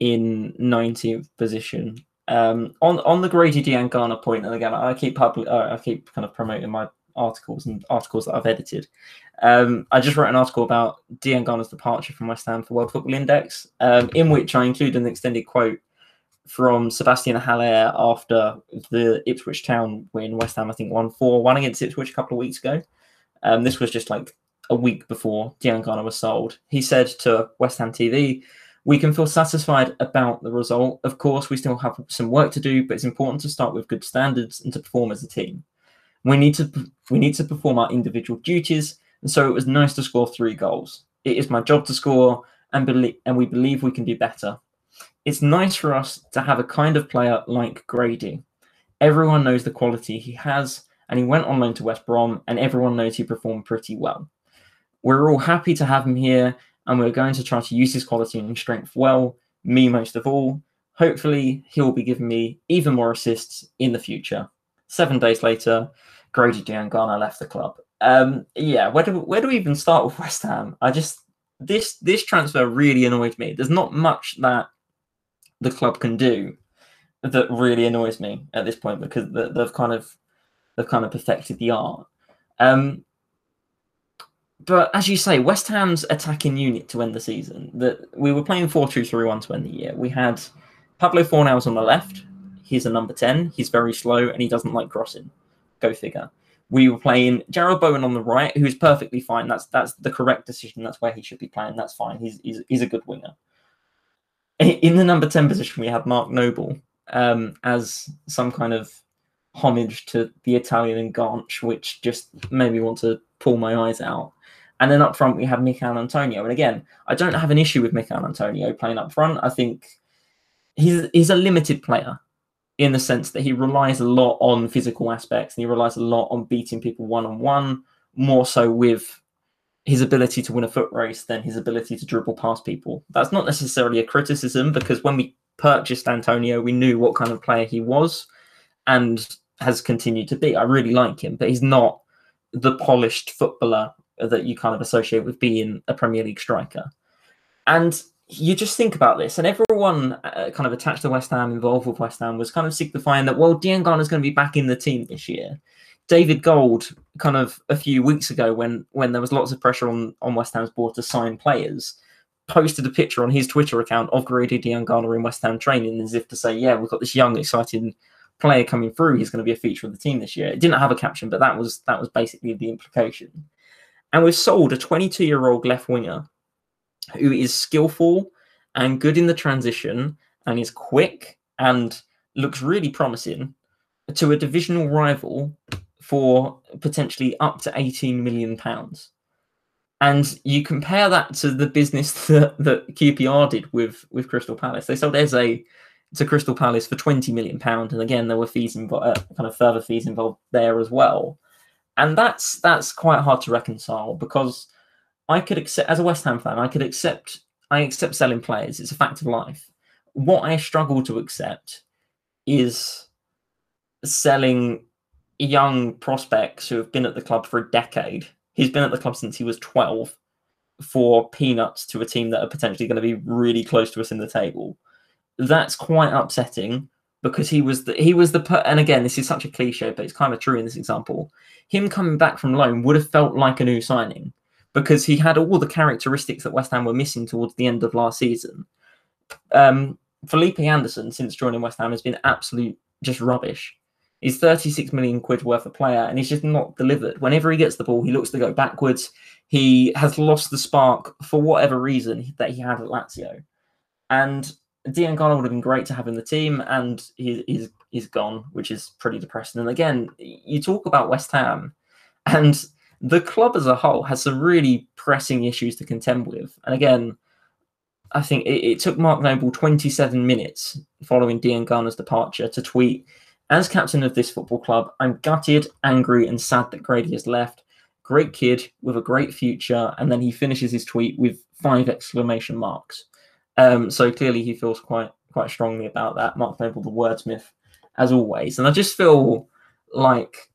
in 19th position. Um, on on the Grady Diangana point, and again, I keep public, uh, I keep kind of promoting my articles and articles that I've edited. Um, I just wrote an article about Diangana's departure from West Ham for World Football Index, um, in which I include an extended quote from Sebastian Haller after the Ipswich Town win. West Ham, I think, won 4 1 against Ipswich a couple of weeks ago. Um, this was just like a week before Diangana was sold. He said to West Ham TV, we can feel satisfied about the result. Of course, we still have some work to do, but it's important to start with good standards and to perform as a team. We need to we need to perform our individual duties, and so it was nice to score three goals. It is my job to score, and believe and we believe we can do better. It's nice for us to have a kind of player like Grady. Everyone knows the quality he has, and he went on loan to West Brom, and everyone knows he performed pretty well. We're all happy to have him here, and we're going to try to use his quality and strength well, me most of all. Hopefully, he'll be giving me even more assists in the future. Seven days later, Grady Diangana left the club. Um, yeah, where do where do we even start with West Ham? I just this this transfer really annoyed me. There's not much that the club can do that really annoys me at this point because they've kind of they've kind of perfected the art. Um, but as you say, West Ham's attacking unit to end the season. That we were playing 4-2-3-1 to end the year. We had Pablo Fornals on the left. He's a number 10. He's very slow and he doesn't like crossing. Go figure. We were playing Jarrod Bowen on the right, who's perfectly fine. That's that's the correct decision. That's where he should be playing. That's fine. He's he's, he's a good winger. In the number 10 position, we had Mark Noble um, as some kind of homage to the Italian Garnch, which just made me want to pull my eyes out. And then up front, we have Michail Antonio. And again, I don't have an issue with Michail Antonio playing up front. I think he's, he's a limited player in the sense that he relies a lot on physical aspects and he relies a lot on beating people one on one, more so with his ability to win a foot race than his ability to dribble past people. That's not necessarily a criticism because when we purchased Antonio, we knew what kind of player he was and has continued to be. I really like him, but he's not the polished footballer that you kind of associate with being a Premier League striker. And you just think about this, and everyone uh, kind of attached to West Ham, involved with West Ham, was kind of signifying that, well, Diangana is going to be back in the team this year. David Gold, kind of a few weeks ago, when when there was lots of pressure on, on West Ham's board to sign players, posted a picture on his Twitter account of Grady Diangana in West Ham training, as if to say, yeah, we've got this young, exciting player coming through. He's going to be a feature of the team this year. It didn't have a caption, but that was that was basically the implication. And we've sold a 22 year old left winger who is skillful and good in the transition and is quick and looks really promising to a divisional rival for potentially up to 18 million pounds. And you compare that to the business that, that QPR did with, with Crystal Palace. They sold Eze to Crystal Palace for 20 million pounds, and again there were fees involved, uh, kind of further fees involved there as well and that's that's quite hard to reconcile because I could accept as a West Ham fan, I could accept I accept selling players. It's a fact of life. What I struggle to accept is selling young prospects who have been at the club for a decade. He's been at the club since he was 12 for peanuts to a team that are potentially going to be really close to us in the table. That's quite upsetting because he was the he was the and again this is such a cliche but it's kind of true in this example him coming back from loan would have felt like a new signing because he had all the characteristics that West Ham were missing towards the end of last season. Um, Felipe Anderson since joining West Ham has been absolute just rubbish. He's 36 million quid worth of player and he's just not delivered. Whenever he gets the ball he looks to go backwards. He has lost the spark for whatever reason that he had at Lazio. And Diangana would have been great to have in the team, and he, he's he's gone, which is pretty depressing. And again, you talk about West Ham, and the club as a whole has some really pressing issues to contend with. And again, I think it, it took Mark Noble 27 minutes following Diangana's departure to tweet, "As captain of this football club, I'm gutted, angry, and sad that Grady has left. Great kid with a great future." And then he finishes his tweet with five exclamation marks. Um, so clearly he feels quite quite strongly about that. Mark Noble, the wordsmith, as always. And I just feel like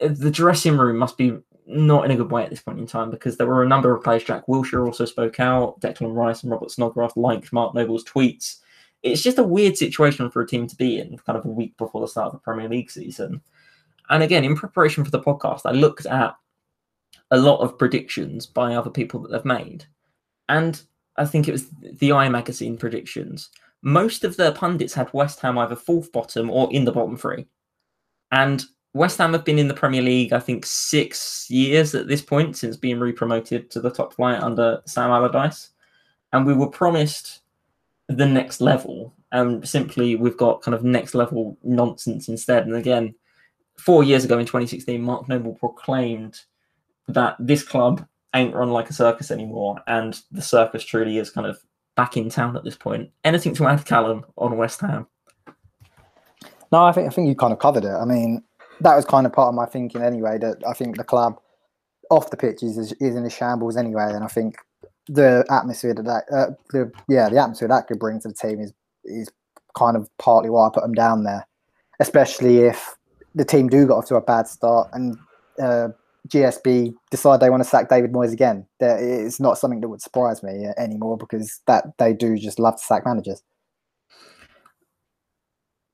the dressing room must be not in a good way at this point in time because there were a number of players. Jack Wilshere also spoke out. Declan Rice and Robert Snodgrass liked Mark Noble's tweets. It's just a weird situation for a team to be in, kind of a week before the start of the Premier League season. And again, in preparation for the podcast, I looked at a lot of predictions by other people that they've made. And I think it was the i magazine predictions. Most of the pundits had West Ham either fourth bottom or in the bottom three. And West Ham have been in the Premier League, I think, six years at this point since being re-promoted to the top flight under Sam Allardyce. And we were promised the next level. And simply we've got kind of next level nonsense instead. And again, four years ago in 2016, Mark Noble proclaimed that this club ain't run like a circus anymore, and the circus truly is kind of back in town at this point. Anything to add, Callum, on West Ham? No, I think I think you kind of covered it. I mean, that was kind of part of my thinking anyway. That I think the club off the pitch is is in a shambles anyway, and I think the atmosphere that, that uh, the yeah the atmosphere that could bring to the team is is kind of partly why I put them down there, especially if the team do get off to a bad start and uh, GSB decide they want to sack David Moyes again. It's not something that would surprise me anymore because that they do just love to sack managers.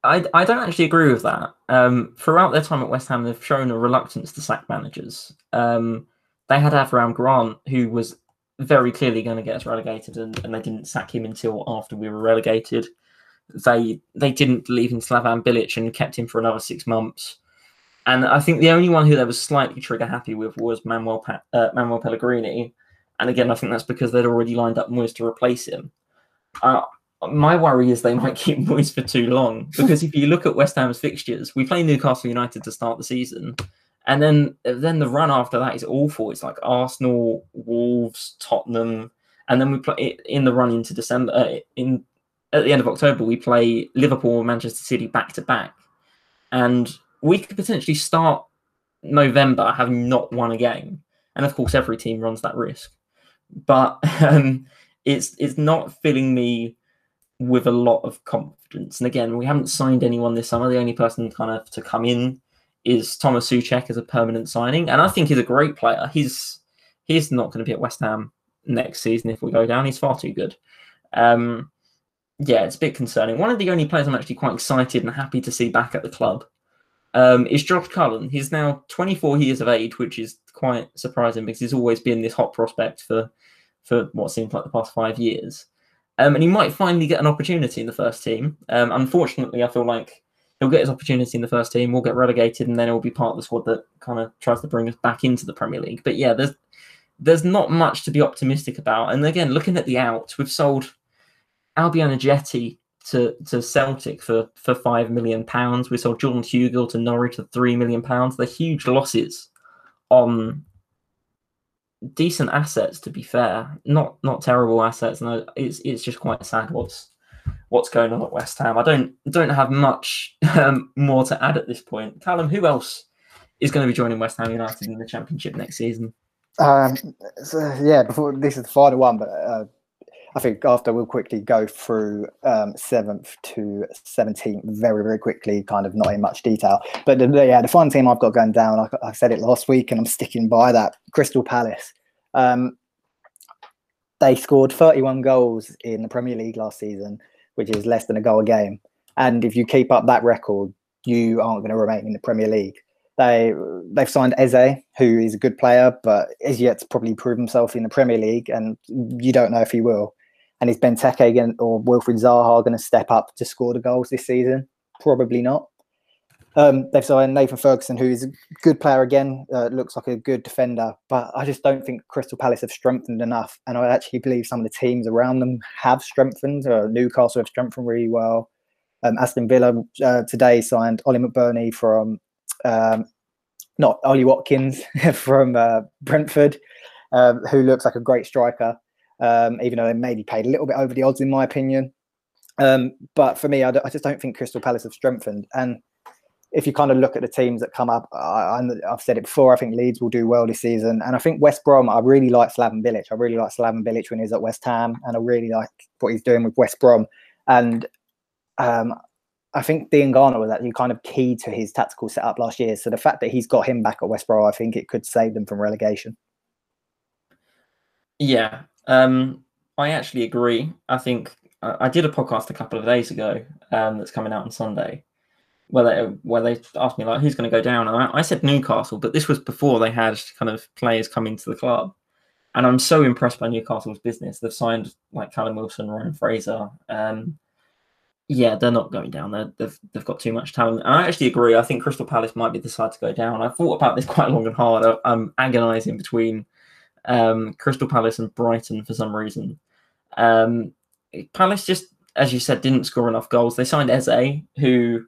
I, I don't actually agree with that. Um, throughout their time at West Ham, they've shown a reluctance to sack managers. Um, they had Avram Grant, who was very clearly going to get us relegated, and, and they didn't sack him until after we were relegated. They they didn't leave in Slaven Bilic and kept him for another six months. And I think the only one who they were slightly trigger happy with was Manuel pa- uh, Manuel Pellegrini. And again, I think that's because they'd already lined up Moyes to replace him. Uh, my worry is they might keep Moyes for too long because if you look at West Ham's fixtures, we play Newcastle United to start the season, and then then the run after that is awful. It's like Arsenal, Wolves, Tottenham, and then we play in the run into December. Uh, in at the end of October, we play Liverpool, Manchester City back to back, and we could potentially start November having not won a game. And of course, every team runs that risk, but um, it's it's not filling me with a lot of confidence. And again, we haven't signed anyone this summer. The only person kind of to come in is Thomas Soucek as a permanent signing, and I think he's a great player. He's he's not going to be at West Ham next season if we go down. He's far too good. Um, yeah, it's a bit concerning. One of the only players I'm actually quite excited and happy to see back at the club um, is Josh Cullen. He's now 24 years of age, which is quite surprising because he's always been this hot prospect for for what seems like the past five years. Um, and he might finally get an opportunity in the first team. Um, unfortunately, I feel like he'll get his opportunity in the first team, we'll get relegated, and then he'll be part of the squad that kind of tries to bring us back into the Premier League. But yeah, there's there's not much to be optimistic about. And again, looking at the out, we've sold Albian Ajeti to, to Celtic for, for five million pounds. We sold Jordan Hugill to Norwich for three million pounds. They're huge losses on decent assets to be fair. Not not terrible assets. No, it's it's just quite sad what's what's going on at West Ham. I don't don't have much um, more to add at this point. Callum, who else is going to be joining West Ham United in the Championship next season? Um, so, yeah, before this is the final one, but uh, I think after we'll quickly go through um, seventh to seventeenth very very quickly, kind of not in much detail. But the, yeah, the final team I've got going down, I, I, said it last week, and I'm sticking by that. Crystal Palace. Um, they scored 31 goals in the Premier League last season, which is less than a goal a game. And if you keep up that record, you aren't going to remain in the Premier League. They they've signed Eze, who is a good player, but is yet to probably prove himself in the Premier League, and you don't know if he will. And is Benteke or Wilfried Zaha going to step up to score the goals this season? Probably not. Um, they've signed Nathan Ferguson, who is a good player again, uh, looks like a good defender, but I just don't think Crystal Palace have strengthened enough. And I actually believe some of the teams around them have strengthened. Uh, Newcastle have strengthened really well. Um, Aston Villa uh, today signed Oli McBurnie from, um, not Ollie Watkins from uh, Brentford, um, who looks like a great striker um, even though they maybe paid a little bit over the odds, in my opinion. Um, but for me, I, just don't think Crystal Palace have strengthened. And if you kind of look at the teams that come up, I, have said it before. I think Leeds will do well this season, and I think West Brom. I really like Slaven Bilic. I really like Slaven Bilic when he's at West Ham, and I really like what he's doing with West Brom. And um, I think Diangana was actually kind of key to his tactical setup last year. So the fact that he's got him back at West Brom, I think it could save them from relegation. Yeah, um, I actually agree. I think I, I, did a podcast a couple of days ago um, that's coming out on Sunday, where they where they asked me like who's going to go down, and I, I, said Newcastle, but this was before they had kind of players coming to the club, and I'm so impressed by Newcastle's business. They've signed like Callum Wilson, Ryan Fraser. Um, yeah, they're not going down. they they've they've got too much talent. And I actually agree. I think Crystal Palace might be the side to go down. I thought about this quite long and hard. I, I'm agonising between um, Crystal Palace and Brighton for some reason. Um, Palace just, as you said, didn't score enough goals. They signed Eze, who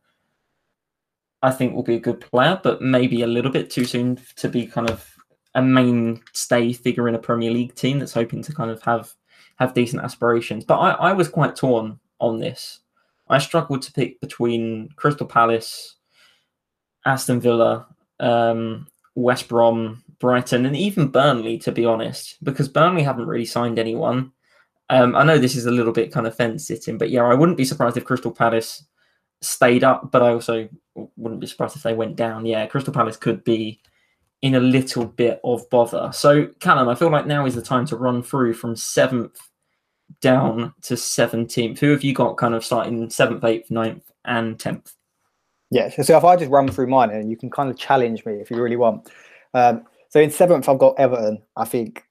I think will be a good player, but maybe a little bit too soon to be kind of a mainstay figure in a Premier League team that's hoping to kind of have have decent aspirations. But I, I was quite torn on this. I struggled to pick between Crystal Palace, Aston Villa, um, West Brom, Brighton, and even Burnley, to be honest, because Burnley haven't really signed anyone. Um, I know this is a little bit kind of fence sitting, but yeah, I wouldn't be surprised if Crystal Palace stayed up, but I also wouldn't be surprised if they went down. Yeah, Crystal Palace could be in a little bit of bother. So, Callum, I feel like now is the time to run through from seventh down to 17th. Who have you got kind of starting seventh, eighth, ninth, and 10th? Yeah, so if I just run through mine and you can kind of challenge me if you really want. Um, So in seventh, I've got Everton. I think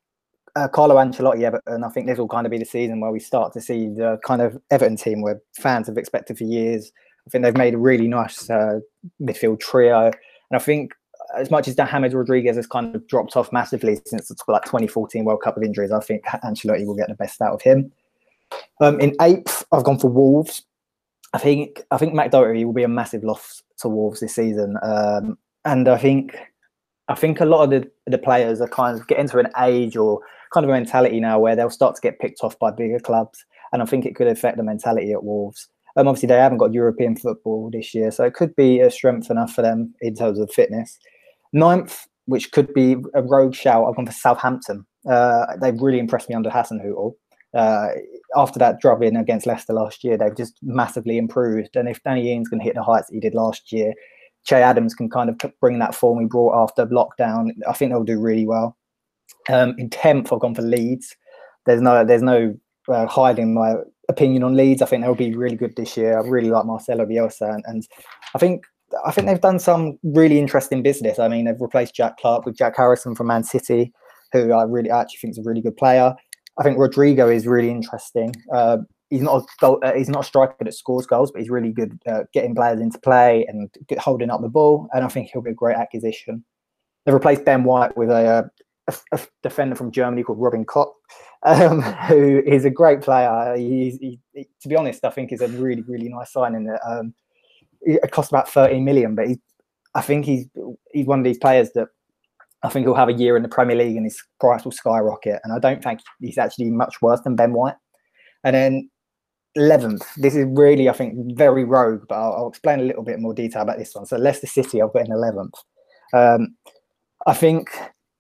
uh, Carlo Ancelotti Everton. I think this will kind of be the season where we start to see the kind of Everton team where fans have expected for years. I think they've made a really nice uh, midfield trio, and I think as much as James Rodriguez has kind of dropped off massively since the like 2014 World Cup of injuries, I think Ancelotti will get the best out of him. Um, in eighth, I've gone for Wolves. I think I think Matt Doherty will be a massive loss to Wolves this season, um, and I think I think a lot of the, the players are kind of getting to an age or kind of a mentality now where they'll start to get picked off by bigger clubs, and I think it could affect the mentality at Wolves. Um, obviously, they haven't got European football this year, so it could be a strength enough for them in terms of fitness. Ninth, which could be a rogue shout, I've gone for Southampton. Uh, they've really impressed me under Hasenhüttl. Uh, after that drubbing against Leicester last year, they've just massively improved. And if Danny Ings can hit the heights he did last year, Che Adams can kind of bring that form he brought after lockdown. I think they'll do really well. Um, in tenth, I've gone for Leeds. There's no, there's no uh, hiding my opinion on Leeds. I think they'll be really good this year. I really like Marcelo Bielsa, and, and I think I think they've done some really interesting business. I mean, they've replaced Jack Clarke with Jack Harrison from Man City, who I really actually think is a really good player. I think Rodrigo is really interesting. Uh, he's not a goal, uh, he's not a striker that scores goals, but he's really good uh, getting players into play and holding up the ball. And I think he'll be a great acquisition. They've replaced Ben White with a, a, a defender from Germany called Robin Koch, um, who is a great player. He, he, to be honest, I think is a really really nice signing. That um, it cost about 13 million, but I think he's he's one of these players that I think he'll have a year in the Premier League and his price will skyrocket. And I don't think he's actually much worse than Ben White. And then 11th, this is really, I think, very rogue, but I'll, I'll explain a little bit more detail about this one. So Leicester City, I've got in 11th. Um, I think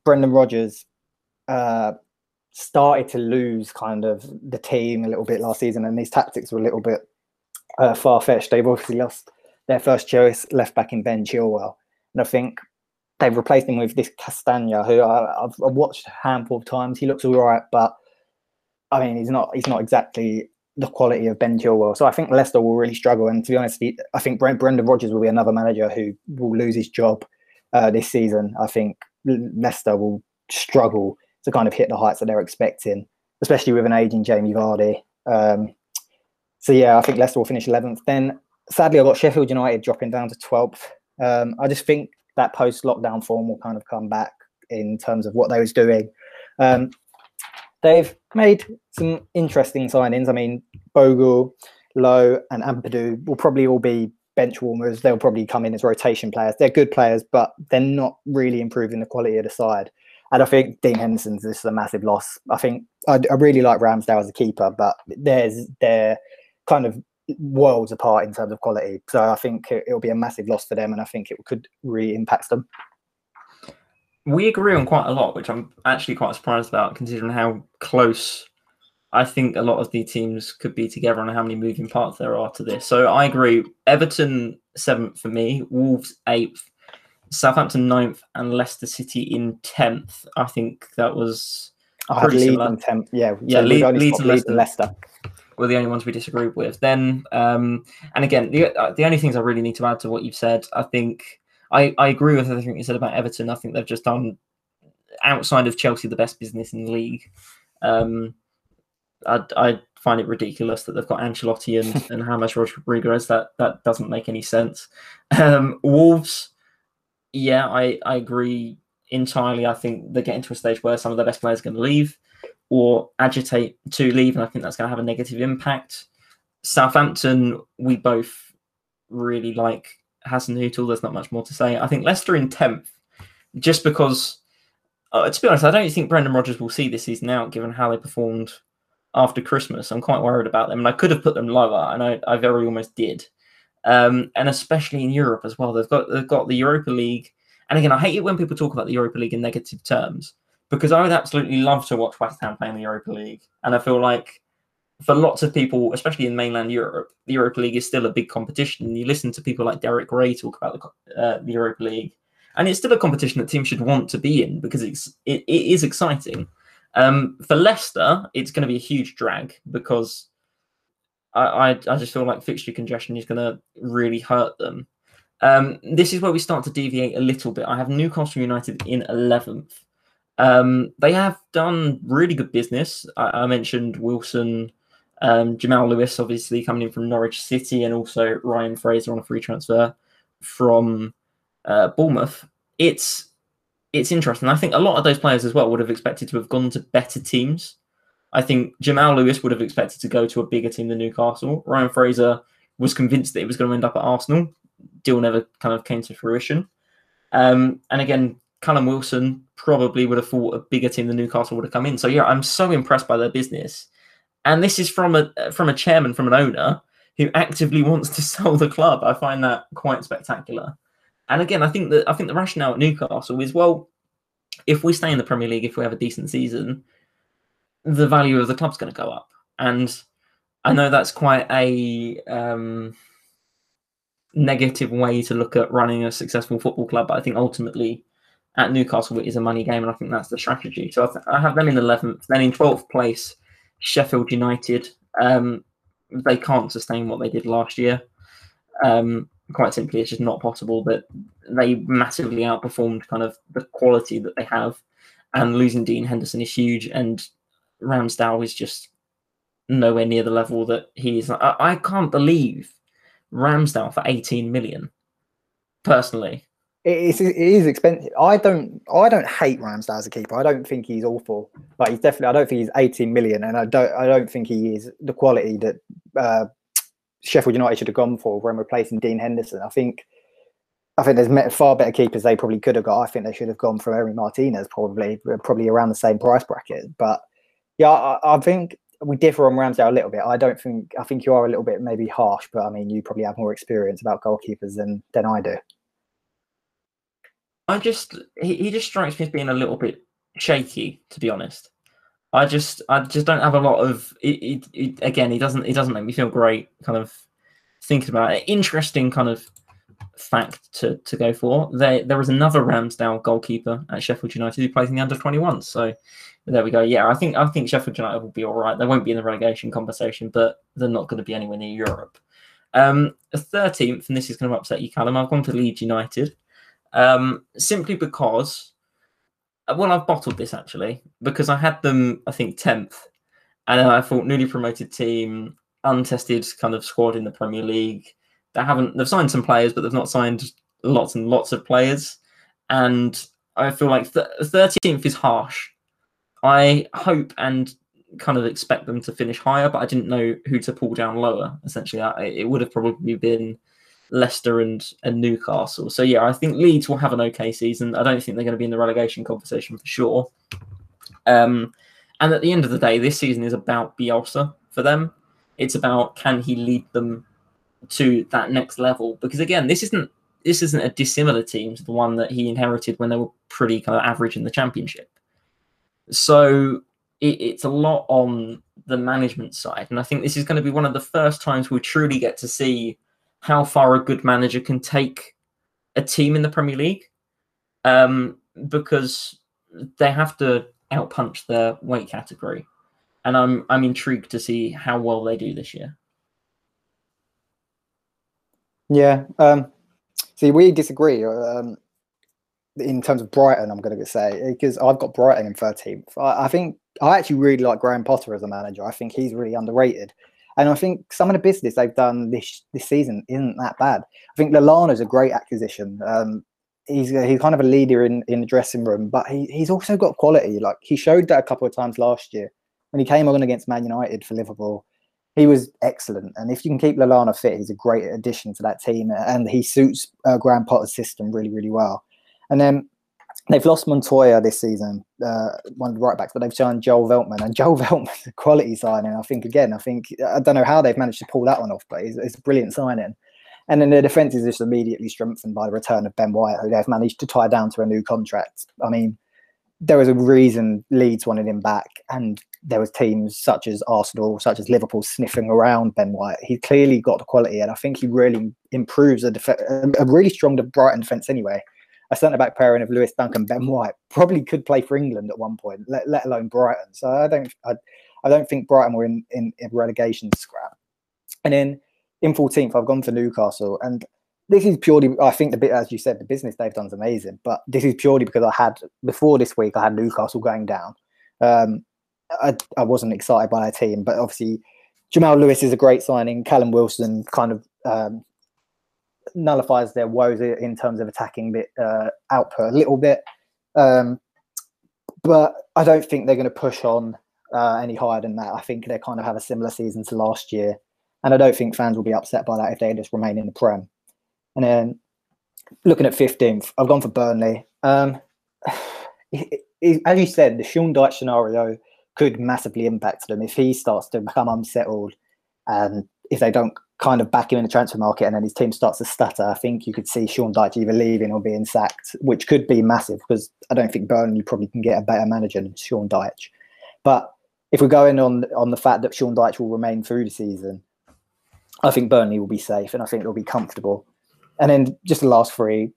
Brendan Rodgers uh, started to lose kind of the team a little bit last season, and these tactics were a little bit uh, far fetched. They've obviously lost their first choice left back in Ben Chilwell. And I think they've replaced him with this Castagne, who I, have watched a handful of times. He looks all right, but I mean, he's not he's not exactly the quality of Ben Chilwell. So I think Leicester will really struggle. And to be honest, I think Brendan Rodgers will be another manager who will lose his job uh, this season. I think Leicester will struggle to kind of hit the heights that they're expecting, especially with an aging Jamie Vardy. Um, so yeah, I think Leicester will finish 11th. Then sadly, I've got Sheffield United dropping down to 12th. Um, I just think that post lockdown form will kind of come back in terms of what they was doing. Um, they've made some interesting signings. I mean, Bogle, Lowe, and Ampadu will probably all be bench warmers. They'll probably come in as rotation players. They're good players, but they're not really improving the quality of the side. And I think Dean Henderson's this is a massive loss. I think I, I really like Ramsdale as a keeper, but there's they're kind of worlds apart in terms of quality. So I think it, will be a massive loss for them, and I think it could really impact them. We agree on quite a lot, which I'm actually quite surprised about, considering how close I think a lot of the teams could be together and how many moving parts there are to this. So I agree. Everton seventh for me, Wolves eighth, Southampton ninth, and Leicester City in tenth. I think that was. I had Leeds in tenth. Yeah, yeah. So Leeds, Leeds and Leicester. Leicester were the only ones we disagreed with. Then, um, and again, the uh, the only things I really need to add to what you've said, I think I, I agree with everything you said about Everton. I think they've just done outside of Chelsea the best business in the league. Um, I, I find it ridiculous that they've got Ancelotti and, and James Rodriguez. That that doesn't make any sense. Um, Wolves, yeah, I, I agree entirely. I think they're getting to a stage where some of the best players are going to leave or agitate to leave, and I think that's going to have a negative impact. Southampton, we both really like Hasenhüttl. There's not much more to say. I think Leicester in tenth, just because. Uh, to be honest, I don't think Brendan Rodgers will see this season out, given how they performed after Christmas. I'm quite worried about them, and I could have put them lower, and I, I very almost did. Um, and especially in Europe as well, they've got they've got the Europa League. And again, I hate it when people talk about the Europa League in negative terms because I would absolutely love to watch West Ham play in the Europa League. And I feel like for lots of people, especially in mainland Europe, the Europa League is still a big competition. You listen to people like Derek Rae talk about the, uh, the Europa League, and it's still a competition that teams should want to be in because it's it, it is exciting. Um, for Leicester, it's going to be a huge drag because I, I, I just feel like fixture congestion is going to really hurt them. Um, this is where we start to deviate a little bit. I have Newcastle United in 11th. Um, they have done really good business. I, I mentioned Wilson, um, Jamal Lewis, obviously coming in from Norwich City, and also Ryan Fraser on a free transfer from uh, Bournemouth. It's it's interesting. I think a lot of those players as well would have expected to have gone to better teams. I think Jamal Lewis would have expected to go to a bigger team than Newcastle. Ryan Fraser was convinced that he was going to end up at Arsenal. Deal never kind of came to fruition. Um, and again, Callum Wilson probably would have thought a bigger team than Newcastle would have come in. So yeah, I'm so impressed by their business. And this is from a from a chairman, from an owner who actively wants to sell the club. I find that quite spectacular. And again, I think that I think the rationale at Newcastle is well, if we stay in the Premier League, if we have a decent season, the value of the club's going to go up. And I know that's quite a um, negative way to look at running a successful football club, but I think ultimately at Newcastle it is a money game, and I think that's the strategy. So I, th- I have them in 11th. Then in 12th place, Sheffield United. Um, they can't sustain what they did last year. Um, quite simply, it's just not possible that they massively outperformed kind of the quality that they have. And losing Dean Henderson is huge, and Ramsdale is just nowhere near the level that he is. I, I can't believe Ramsdale for 18 million. Personally, it is, it is expensive. I don't I don't hate Ramsdale as a keeper. I don't think he's awful, but he's definitely I don't think he's 18 million, and I don't I don't think he is the quality that uh, Sheffield United should have gone for when replacing Dean Henderson. I think I think there's far better keepers they probably could have got. I think they should have gone for Emi Martinez, probably probably around the same price bracket. But yeah, I, I think we differ on Ramsdale a little bit. I don't think I think you are a little bit maybe harsh, but I mean you probably have more experience about goalkeepers than than I do. I just he, he just strikes me as being a little bit shaky, to be honest. I just I just don't have a lot of it, it, it, again he doesn't he doesn't make me feel great kind of thinking about it. Interesting kind of fact to, to go for. There there was another Ramsdale goalkeeper at Sheffield United who plays in the under 21. So there we go. Yeah, I think I think Sheffield United will be all right. They won't be in the relegation conversation, but they're not going to be anywhere near Europe. Um, 13th, and this is going to upset you, Callum. I've gone to Leeds United um, simply because, well, I've bottled this actually because I had them, I think, 10th, and I thought newly promoted team, untested kind of squad in the Premier League. They haven't, they've signed some players, but they've not signed lots and lots of players. And I feel like th- 13th is harsh I hope and kind of expect them to finish higher, but I didn't know who to pull down lower. Essentially, I, it would have probably been Leicester and, and Newcastle. So yeah, I think Leeds will have an okay season. I don't think they're going to be in the relegation conversation for sure. Um, and at the end of the day, this season is about Bielsa for them. It's about can he lead them to that next level? Because again, this isn't this isn't a dissimilar team to the one that he inherited when they were pretty kind of average in the championship. So it, it's a lot on the management side. And I think this is going to be one of the first times we truly get to see how far a good manager can take a team in the Premier League um, because they have to outpunch their weight category. And I'm I'm intrigued to see how well they do this year. Yeah. Um, see, we disagree. Um, in terms of Brighton, I'm going to say because I've got Brighton in 13th. I, I, think I actually really like Graham Potter as a manager. I think he's really underrated, and I think some of the business they've done this this season isn't that bad. I think is a great acquisition. Um, he's he's kind of a leader in in the dressing room, but he, he's also got quality. Like he showed that a couple of times last year when he came on against Man United for Liverpool. He was excellent, and if you can keep Lallana fit, he's a great addition to that team, and he suits uh, Graham Potter's system really, really well. And then they've lost Montoya this season, uh, one of the right backs, but they've signed Joel Veltman, and Joel Veltman's a quality signing. I think again, I think I don't know how they've managed to pull that one off, but it's, it's a brilliant signing. And then their defence is just immediately strengthened by the return of Ben White, who they've managed to tie down to a new contract. I mean, there was a reason Leeds wanted him back, and there was teams such as Arsenal, such as Liverpool, sniffing around Ben White. He clearly got the quality, and I think he really improves a, def- a really strong Brighton defence anyway a centre back pairing of Lewis Dunk and Ben White probably could play for England at one point, let, let alone Brighton. So I don't I, I don't think Brighton were in, in, in relegation scrap. And then in 14th, I've gone for Newcastle. And this is purely, I think the bit, as you said, the business they've done is amazing, but this is purely because I had, before this week, I had Newcastle going down. Um, I, I wasn't excited by their team, but obviously Jamal Lewis is a great signing. Callum Wilson kind of um, nullifies their woes in terms of attacking bit uh, output a little bit. Um, but I don't think they're going to push on uh, any higher than that. I think they kind of have a similar season to last year, and I don't think fans will be upset by that if they just remain in the Prem. And then looking at 15th, I've gone for Burnley. Um, it, it, as you said, the Sean Dyche scenario could massively impact them if he starts to become unsettled and if they don't kind of back him in the transfer market and then his team starts to stutter, I think you could see Sean Dyche either leaving or being sacked, which could be massive because I don't think Burnley probably can get a better manager than Sean Dyche. But if we're going on on the fact that Sean Dyche will remain through the season, I think Burnley will be safe and I think they'll be comfortable. And then just the last three,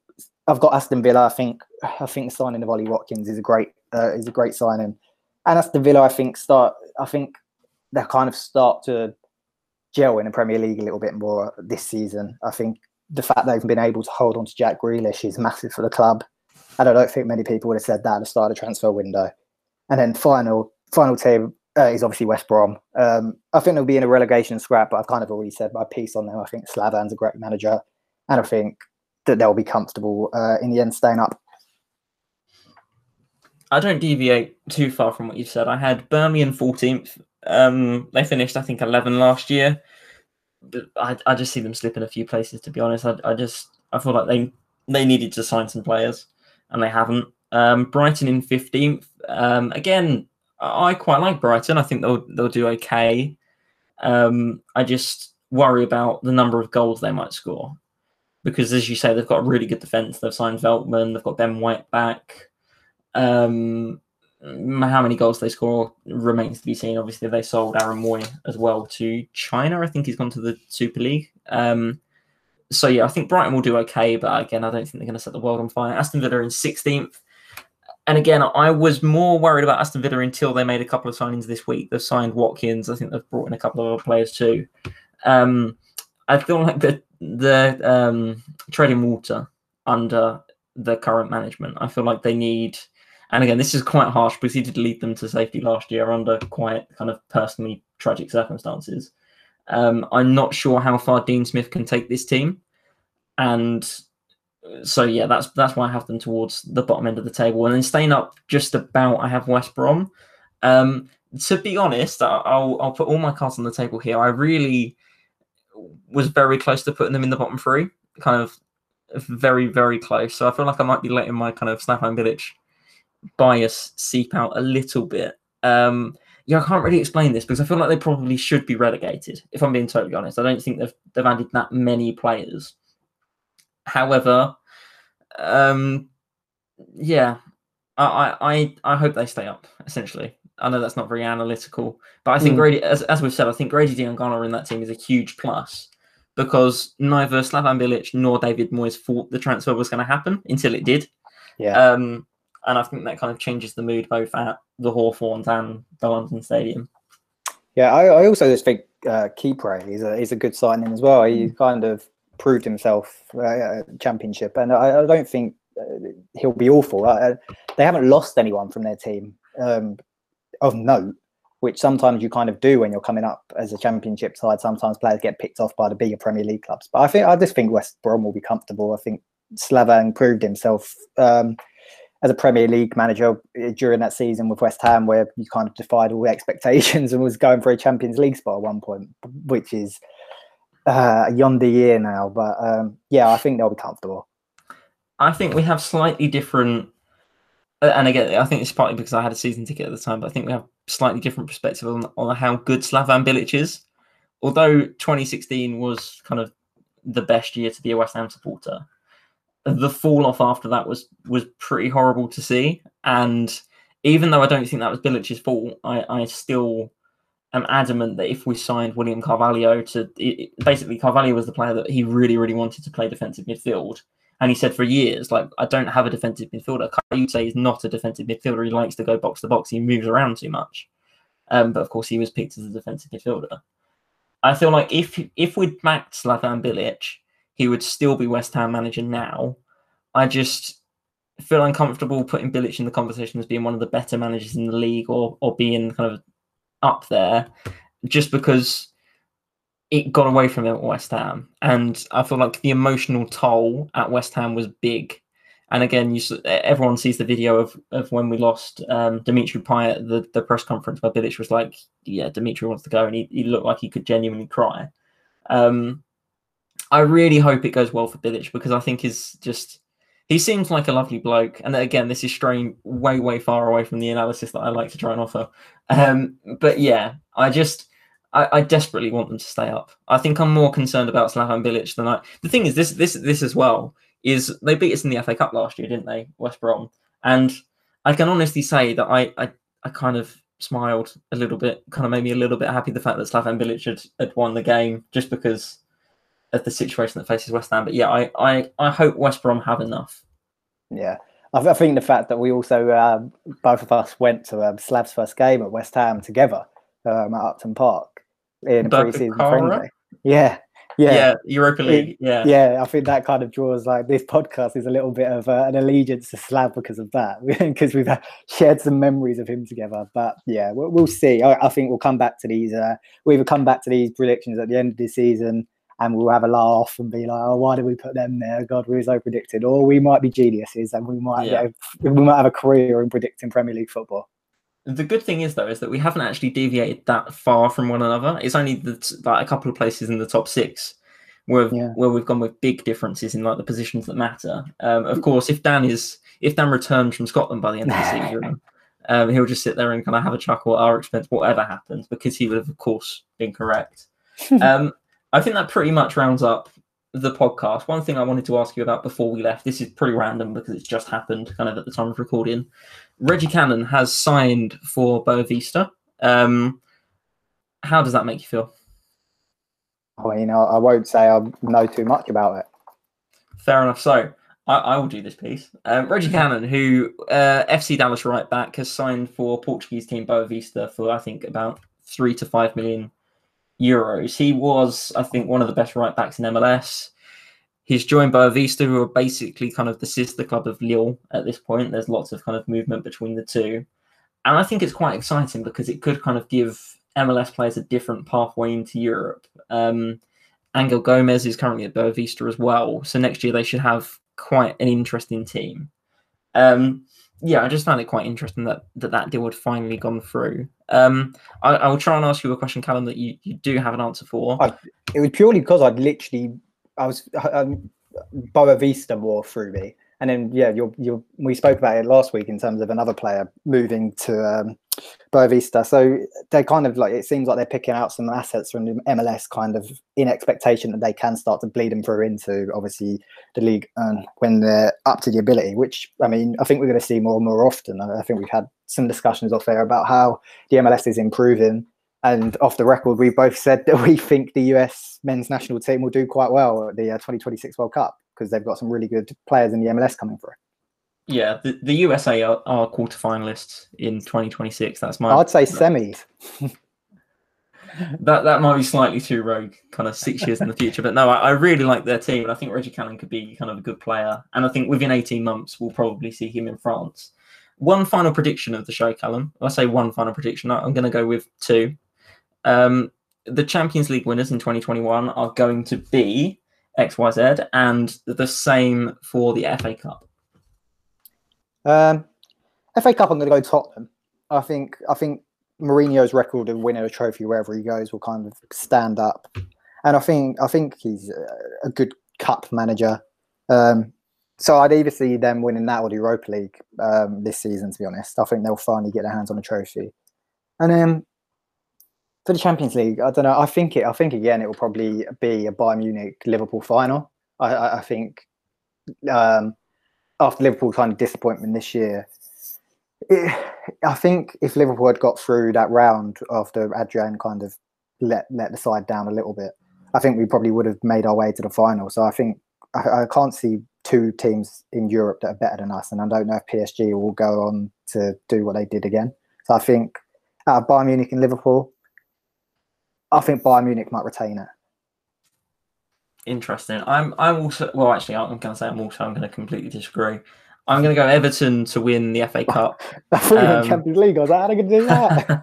I've got Aston Villa. I think I think the signing of Ollie Watkins is a great uh, is a great signing, and Aston Villa I think start I think they kind of start to gel in the Premier League a little bit more this season. I think the fact they've been able to hold on to Jack Grealish is massive for the club, and I don't think many people would have said that at the start of the transfer window. And then final final team uh, is obviously West Brom. Um, I think they'll be in a relegation scrap, but I've kind of already said my piece on them. I think Slaven's a great manager, and I think that they'll be comfortable uh, in the end staying up. I don't deviate too far from what you've said. I had in 14th. Um, they finished, I think, 11 last year. I, I just see them slipping a few places, to be honest. I, I just I feel like they they needed to sign some players, and they haven't. Um, Brighton in 15th. Um, again, I quite like Brighton. I think they'll they'll do okay. Um, I just worry about the number of goals they might score because, as you say, they've got a really good defense. They've signed Veltman. They've got Ben White back. Um, how many goals they score remains to be seen. Obviously, they sold Aaron Mooy as well to China. I think he's gone to the Super League. Um, so yeah, I think Brighton will do okay, but again, I don't think they're going to set the world on fire. Aston Villa in 16th. And again, I was more worried about Aston Villa until they made a couple of signings this week. They've signed Watkins. I think they've brought in a couple of other players too. Um, I feel like the the um, treading water under the current management. I feel like they need and again, this is quite harsh because he did lead them to safety last year under quite kind of personally tragic circumstances. Um, I'm not sure how far Dean Smith can take this team, and so yeah, that's that's why I have them towards the bottom end of the table, and then staying up just about. I have West Brom. Um, to be honest, I'll I'll put all my cards on the table here. I really was very close to putting them in the bottom three, kind of very very close. So I feel like I might be letting my kind of Slaven Bilic bias seep out a little bit. Um, yeah, I can't really explain this because I feel like they probably should be relegated. If I'm being totally honest, I don't think they've they've added that many players. However, um, yeah, I, I I hope they stay up. Essentially, I know that's not very analytical, but I think mm. Grady, as, as we've said, I think Grady Diangana in that team is a huge plus because neither Slaven Bilic nor David Moyes thought the transfer was going to happen until it did. Yeah. Um, and I think that kind of changes the mood both at the Hawthorns and the London Stadium. Yeah, I, I also just think uh, Kipre is a is a good signing as well. He kind of proved himself uh, championship, and I, I don't think uh, he'll be awful. They haven't lost anyone from their team um, of note, which sometimes you kind of do when you're coming up as a championship side. Sometimes players get picked off by the bigger Premier League clubs, but I think I just think West Brom will be comfortable. I think Slaven proved himself. Um, as a Premier League manager eh, during that season with West Ham, where you kind of defied all expectations and was going for a Champions League spot at one point, which is uh, yonder year now. But um, yeah, I think they'll be comfortable. I think we have slightly different, and again, I think it's partly because I had a season ticket at the time, but I think we have slightly different perspective on, on how good Slaven Bilic is. Although 2016 was kind of the best year to be a West Ham supporter, the fall off after that was was pretty horrible to see. And even though I don't think that was Bilic's fault, I, I still am adamant that if we signed William Carvalho to it, basically Carvalho was the player that he really really wanted to play defensive midfield. And he said for years, like, I don't have a defensive midfielder. Say is not a defensive midfielder. He likes to go box to box. He moves around too much. Um, but of course, he was picked as a defensive midfielder. I feel like if if we'd backed Slaven Bilic, he would still be West Ham manager now. I just feel uncomfortable putting Bilic in the conversation as being one of the better managers in the league or or being kind of up there, just because it got away from him at West Ham, and I feel like the emotional toll at West Ham was big. And again, you everyone sees the video of, of when we lost um, Dimitri Payet at the, the press conference where Bilic was like, "Yeah, Dimitri wants to go," and he, he looked like he could genuinely cry. Um, I really hope it goes well for Bilic because I think he's just he seems like a lovely bloke. And again, this is straying way way far away from the analysis that I like to try and offer. Um, but yeah, I just I, I, desperately want them to stay up. I think I'm more concerned about Slaven Bilic than I. The thing is, this this this as well is they beat us in the FA Cup last year, didn't they, West Brom? And I can honestly say that I I, I kind of smiled a little bit, kind of made me a little bit happy the fact that Slaven Bilic had, had won the game just because of the situation that faces West Ham. But yeah, I I, I hope West Brom have enough. Yeah. I, think the fact that we also uh, both of us went to um, Slav's first game at West Ham together um, at Upton Park in pre-season friendly. Yeah, yeah, yeah, Europa League. Yeah, yeah. I think that kind of draws like this podcast is a little bit of uh, an allegiance to Slav because of that, because we've uh, shared some memories of him together. But yeah, we'll, we'll see. I, I, think we'll come back to these. Uh, we either come back to these predictions at the end of the season, and we'll have a laugh and be like, "Oh, why did we put them there? God, we were so predicted." Or we might be geniuses and we might yeah. we might have a career in predicting Premier League football. The good thing is though is that we haven't actually deviated that far from one another. It's only the, like a couple of places in the top six where yeah. where we've gone with big differences in like the positions that matter. Um, of course, if Dan is if Dan returns from Scotland by the end of the season, um, he'll just sit there and kind of have a chuckle at our expense, whatever happens, because he would have, of course, been correct. um, I think that pretty much rounds up the podcast. One thing I wanted to ask you about before we left, this is pretty random because it's just happened kind of at the time of recording. Reggie Cannon has signed for Boavista. Um, how does that make you feel? I mean, I, I won't say I know too much about it. Fair enough. So I, I will do this piece. Um, Reggie Cannon, who uh, FC Dallas right back, has signed for Portuguese team Boavista for I think about three to five million euros. He was, I think, one of the best right backs in MLS. He's joined Boavista, who are basically kind of the sister club of Lille at this point. There's lots of kind of movement between the two. And I think it's quite exciting because it could kind of give MLS players a different pathway into Europe. Um, Angel Gomes is currently at Boavista as well. So next year they should have quite an interesting team. Um, yeah, I just found it quite interesting that that, that deal had finally gone through. Um, I, I, will try and ask you a question, Callum, that you, you do have an answer for. I, it was purely because I'd literally, I was, um, Boavista wore through me. And then, yeah, you're, you're, we spoke about it last week in terms of another player moving to um, Boavista. So they're kind of like, it seems like they're picking out some assets from the MLS kind of in expectation that they can start to bleed them through into obviously the league and when they're up to the ability, which I mean, I think we're going to see more and more often. I think we've had some discussions off there about how the MLS is improving. And off the record, we both said that we think the US men's national team will do quite well at the uh, 2026 World Cup because they've got some really good players in the MLS coming through. Yeah, the, the USA are, are quarterfinalists in 2026. That's my. I'd say semis. that that might be slightly too rogue, kind of six years in the future. But no, I, I, really like their team, and I think Reggie Cannon could be kind of a good player. And I think within 18 months, we'll probably see him in France. One final prediction of the show, Callum. I say one final prediction. I'm going to go with two. Um, the Champions League winners in 2021 are going to be XYZ, and the same for the FA Cup. Um, FA Cup, I'm going to go Tottenham. I think I think Mourinho's record of winning a trophy wherever he goes will kind of stand up, and I think I think he's a good cup manager. Um, so I'd either see them winning that or the Europa League um, this season. To be honest, I think they'll finally get their hands on a trophy. And then for the Champions League, I don't know. I think it. I think again, it will probably be a Bayern Munich Liverpool final. I, I, I think um, after Liverpool kind of disappointment this year, it, I think if Liverpool had got through that round after Adrian kind of let let the side down a little bit, I think we probably would have made our way to the final. So I think I, I can't see two teams in Europe that are better than us, and I don't know if PSG will go on to do what they did again. So I think out of Bayern Munich and Liverpool, I think Bayern Munich might retain it. Interesting. I'm. I'm also. Well, actually, I'm going to say I'm also. I'm going to completely disagree. I'm going to go Everton to win the FA Cup. I thought you Um, Champions League. I was like, how are they to do that?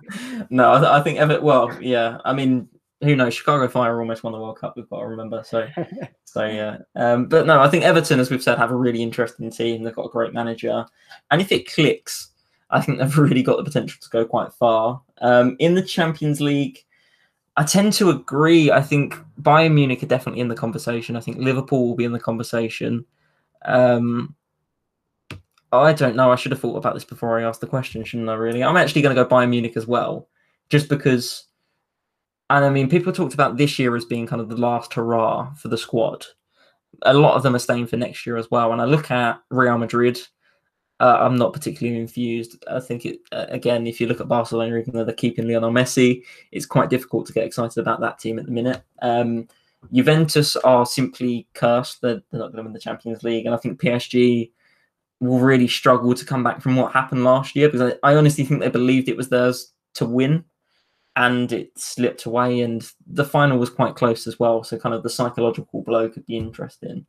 no, I, th- I think Everton. Well, yeah. I mean, who knows? Chicago Fire almost won the World Cup. We've got to remember. So, so yeah. Um, but no, I think Everton, as we've said, have a really interesting team. They've got a great manager, and if it clicks, I think they've really got the potential to go quite far. Um, in the Champions League, I tend to agree. I think Bayern Munich are definitely in the conversation. I think Liverpool will be in the conversation. Um, I don't know. I should have thought about this before I asked the question, shouldn't I? Really, I'm actually going to go Bayern Munich as well, just because. And I mean, people talked about this year as being kind of the last hurrah for the squad. A lot of them are staying for next year as well. When I look at Real Madrid, uh, I'm not particularly infused. I think it uh, again, if you look at Barcelona, even though they're keeping Lionel Messi, it's quite difficult to get excited about that team at the minute. Um, Juventus are simply cursed; they're, they're not going to win the Champions League, and I think PSG will really struggle to come back from what happened last year because I, I honestly think they believed it was theirs to win, and it slipped away. And the final was quite close as well, so kind of the psychological blow could be interesting.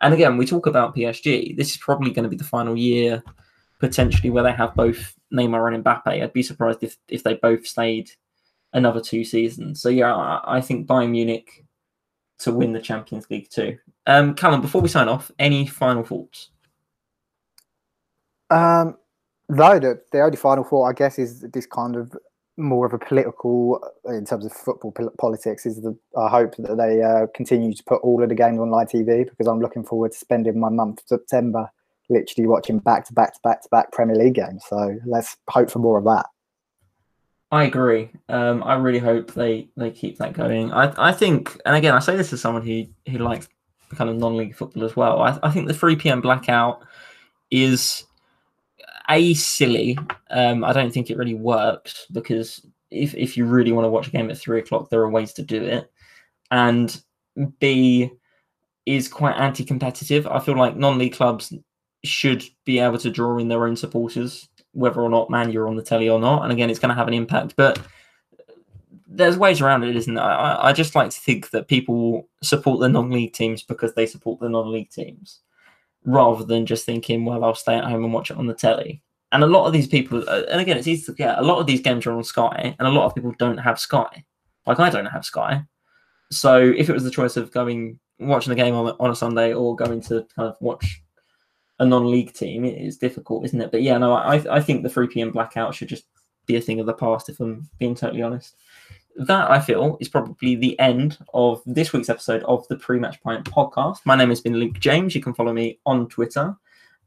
And again, we talk about PSG. This is probably going to be the final year, potentially, where they have both Neymar and Mbappe. I'd be surprised if if they both stayed another two seasons. So yeah, I, think Bayern Munich to win the Champions League too. Um, Callum, before we sign off, any final thoughts? Um, no, the, the only final thought, I guess, is this kind of more of a political, in terms of football pol- politics, is the I hope that they uh, continue to put all of the games on live TV because I'm looking forward to spending my month September literally watching back to back to back to back Premier League games. So let's hope for more of that. I agree. Um, I really hope they they keep that going. I I think, and again, I say this as someone who who likes kind of non-league football as well. I, I think the 3 p.m. blackout is a silly. Um, I don't think it really works because if if you really want to watch a game at three o'clock, there are ways to do it, and B is quite anti-competitive. I feel like non-league clubs should be able to draw in their own supporters, whether or not man you're on the telly or not. And again, it's going to have an impact, but there's ways around it, isn't there? I, I just like to think that people support the non-league teams because they support the non-league teams, rather than just thinking, well, I'll stay at home and watch it on the telly. And a lot of these people, uh, and again, it's easy to get. A lot of these games are on Sky, and a lot of people don't have Sky. Like I don't have Sky, so if it was the choice of going watching the game on, on a Sunday or going to kind of watch a non-league team, it is difficult, isn't it? But yeah, no, I I think the 3 p.m. blackout should just be a thing of the past. If I'm being totally honest, that I feel is probably the end of this week's episode of the Pre-Match Pint podcast. My name has been Luke James. You can follow me on Twitter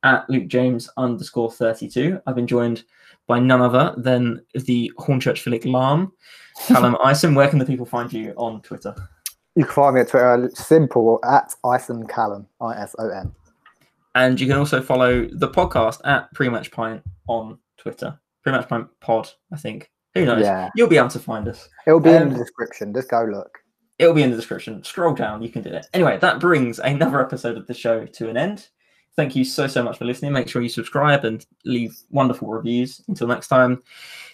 at Luke James underscore 32. I've been joined by none other than the Hornchurch Philipp Lahm, Callum Ison. Where can the people find you on Twitter? You can find me at Twitter, simple at Ison Callum, I S O N. And you can also follow the podcast at Pre-Match Pint on Twitter. Pre-Match Pint Pod, I think. Who knows? Yeah. You'll be able to find us. It'll be in Um, the description. Just go look. It'll be in the description. Scroll down, you can do it. Anyway, that brings another episode of the show to an end. Thank you so, so much for listening. Make sure you subscribe and leave wonderful reviews. Until next time,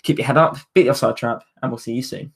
keep your head up, beat the offside trap, and we'll see you soon.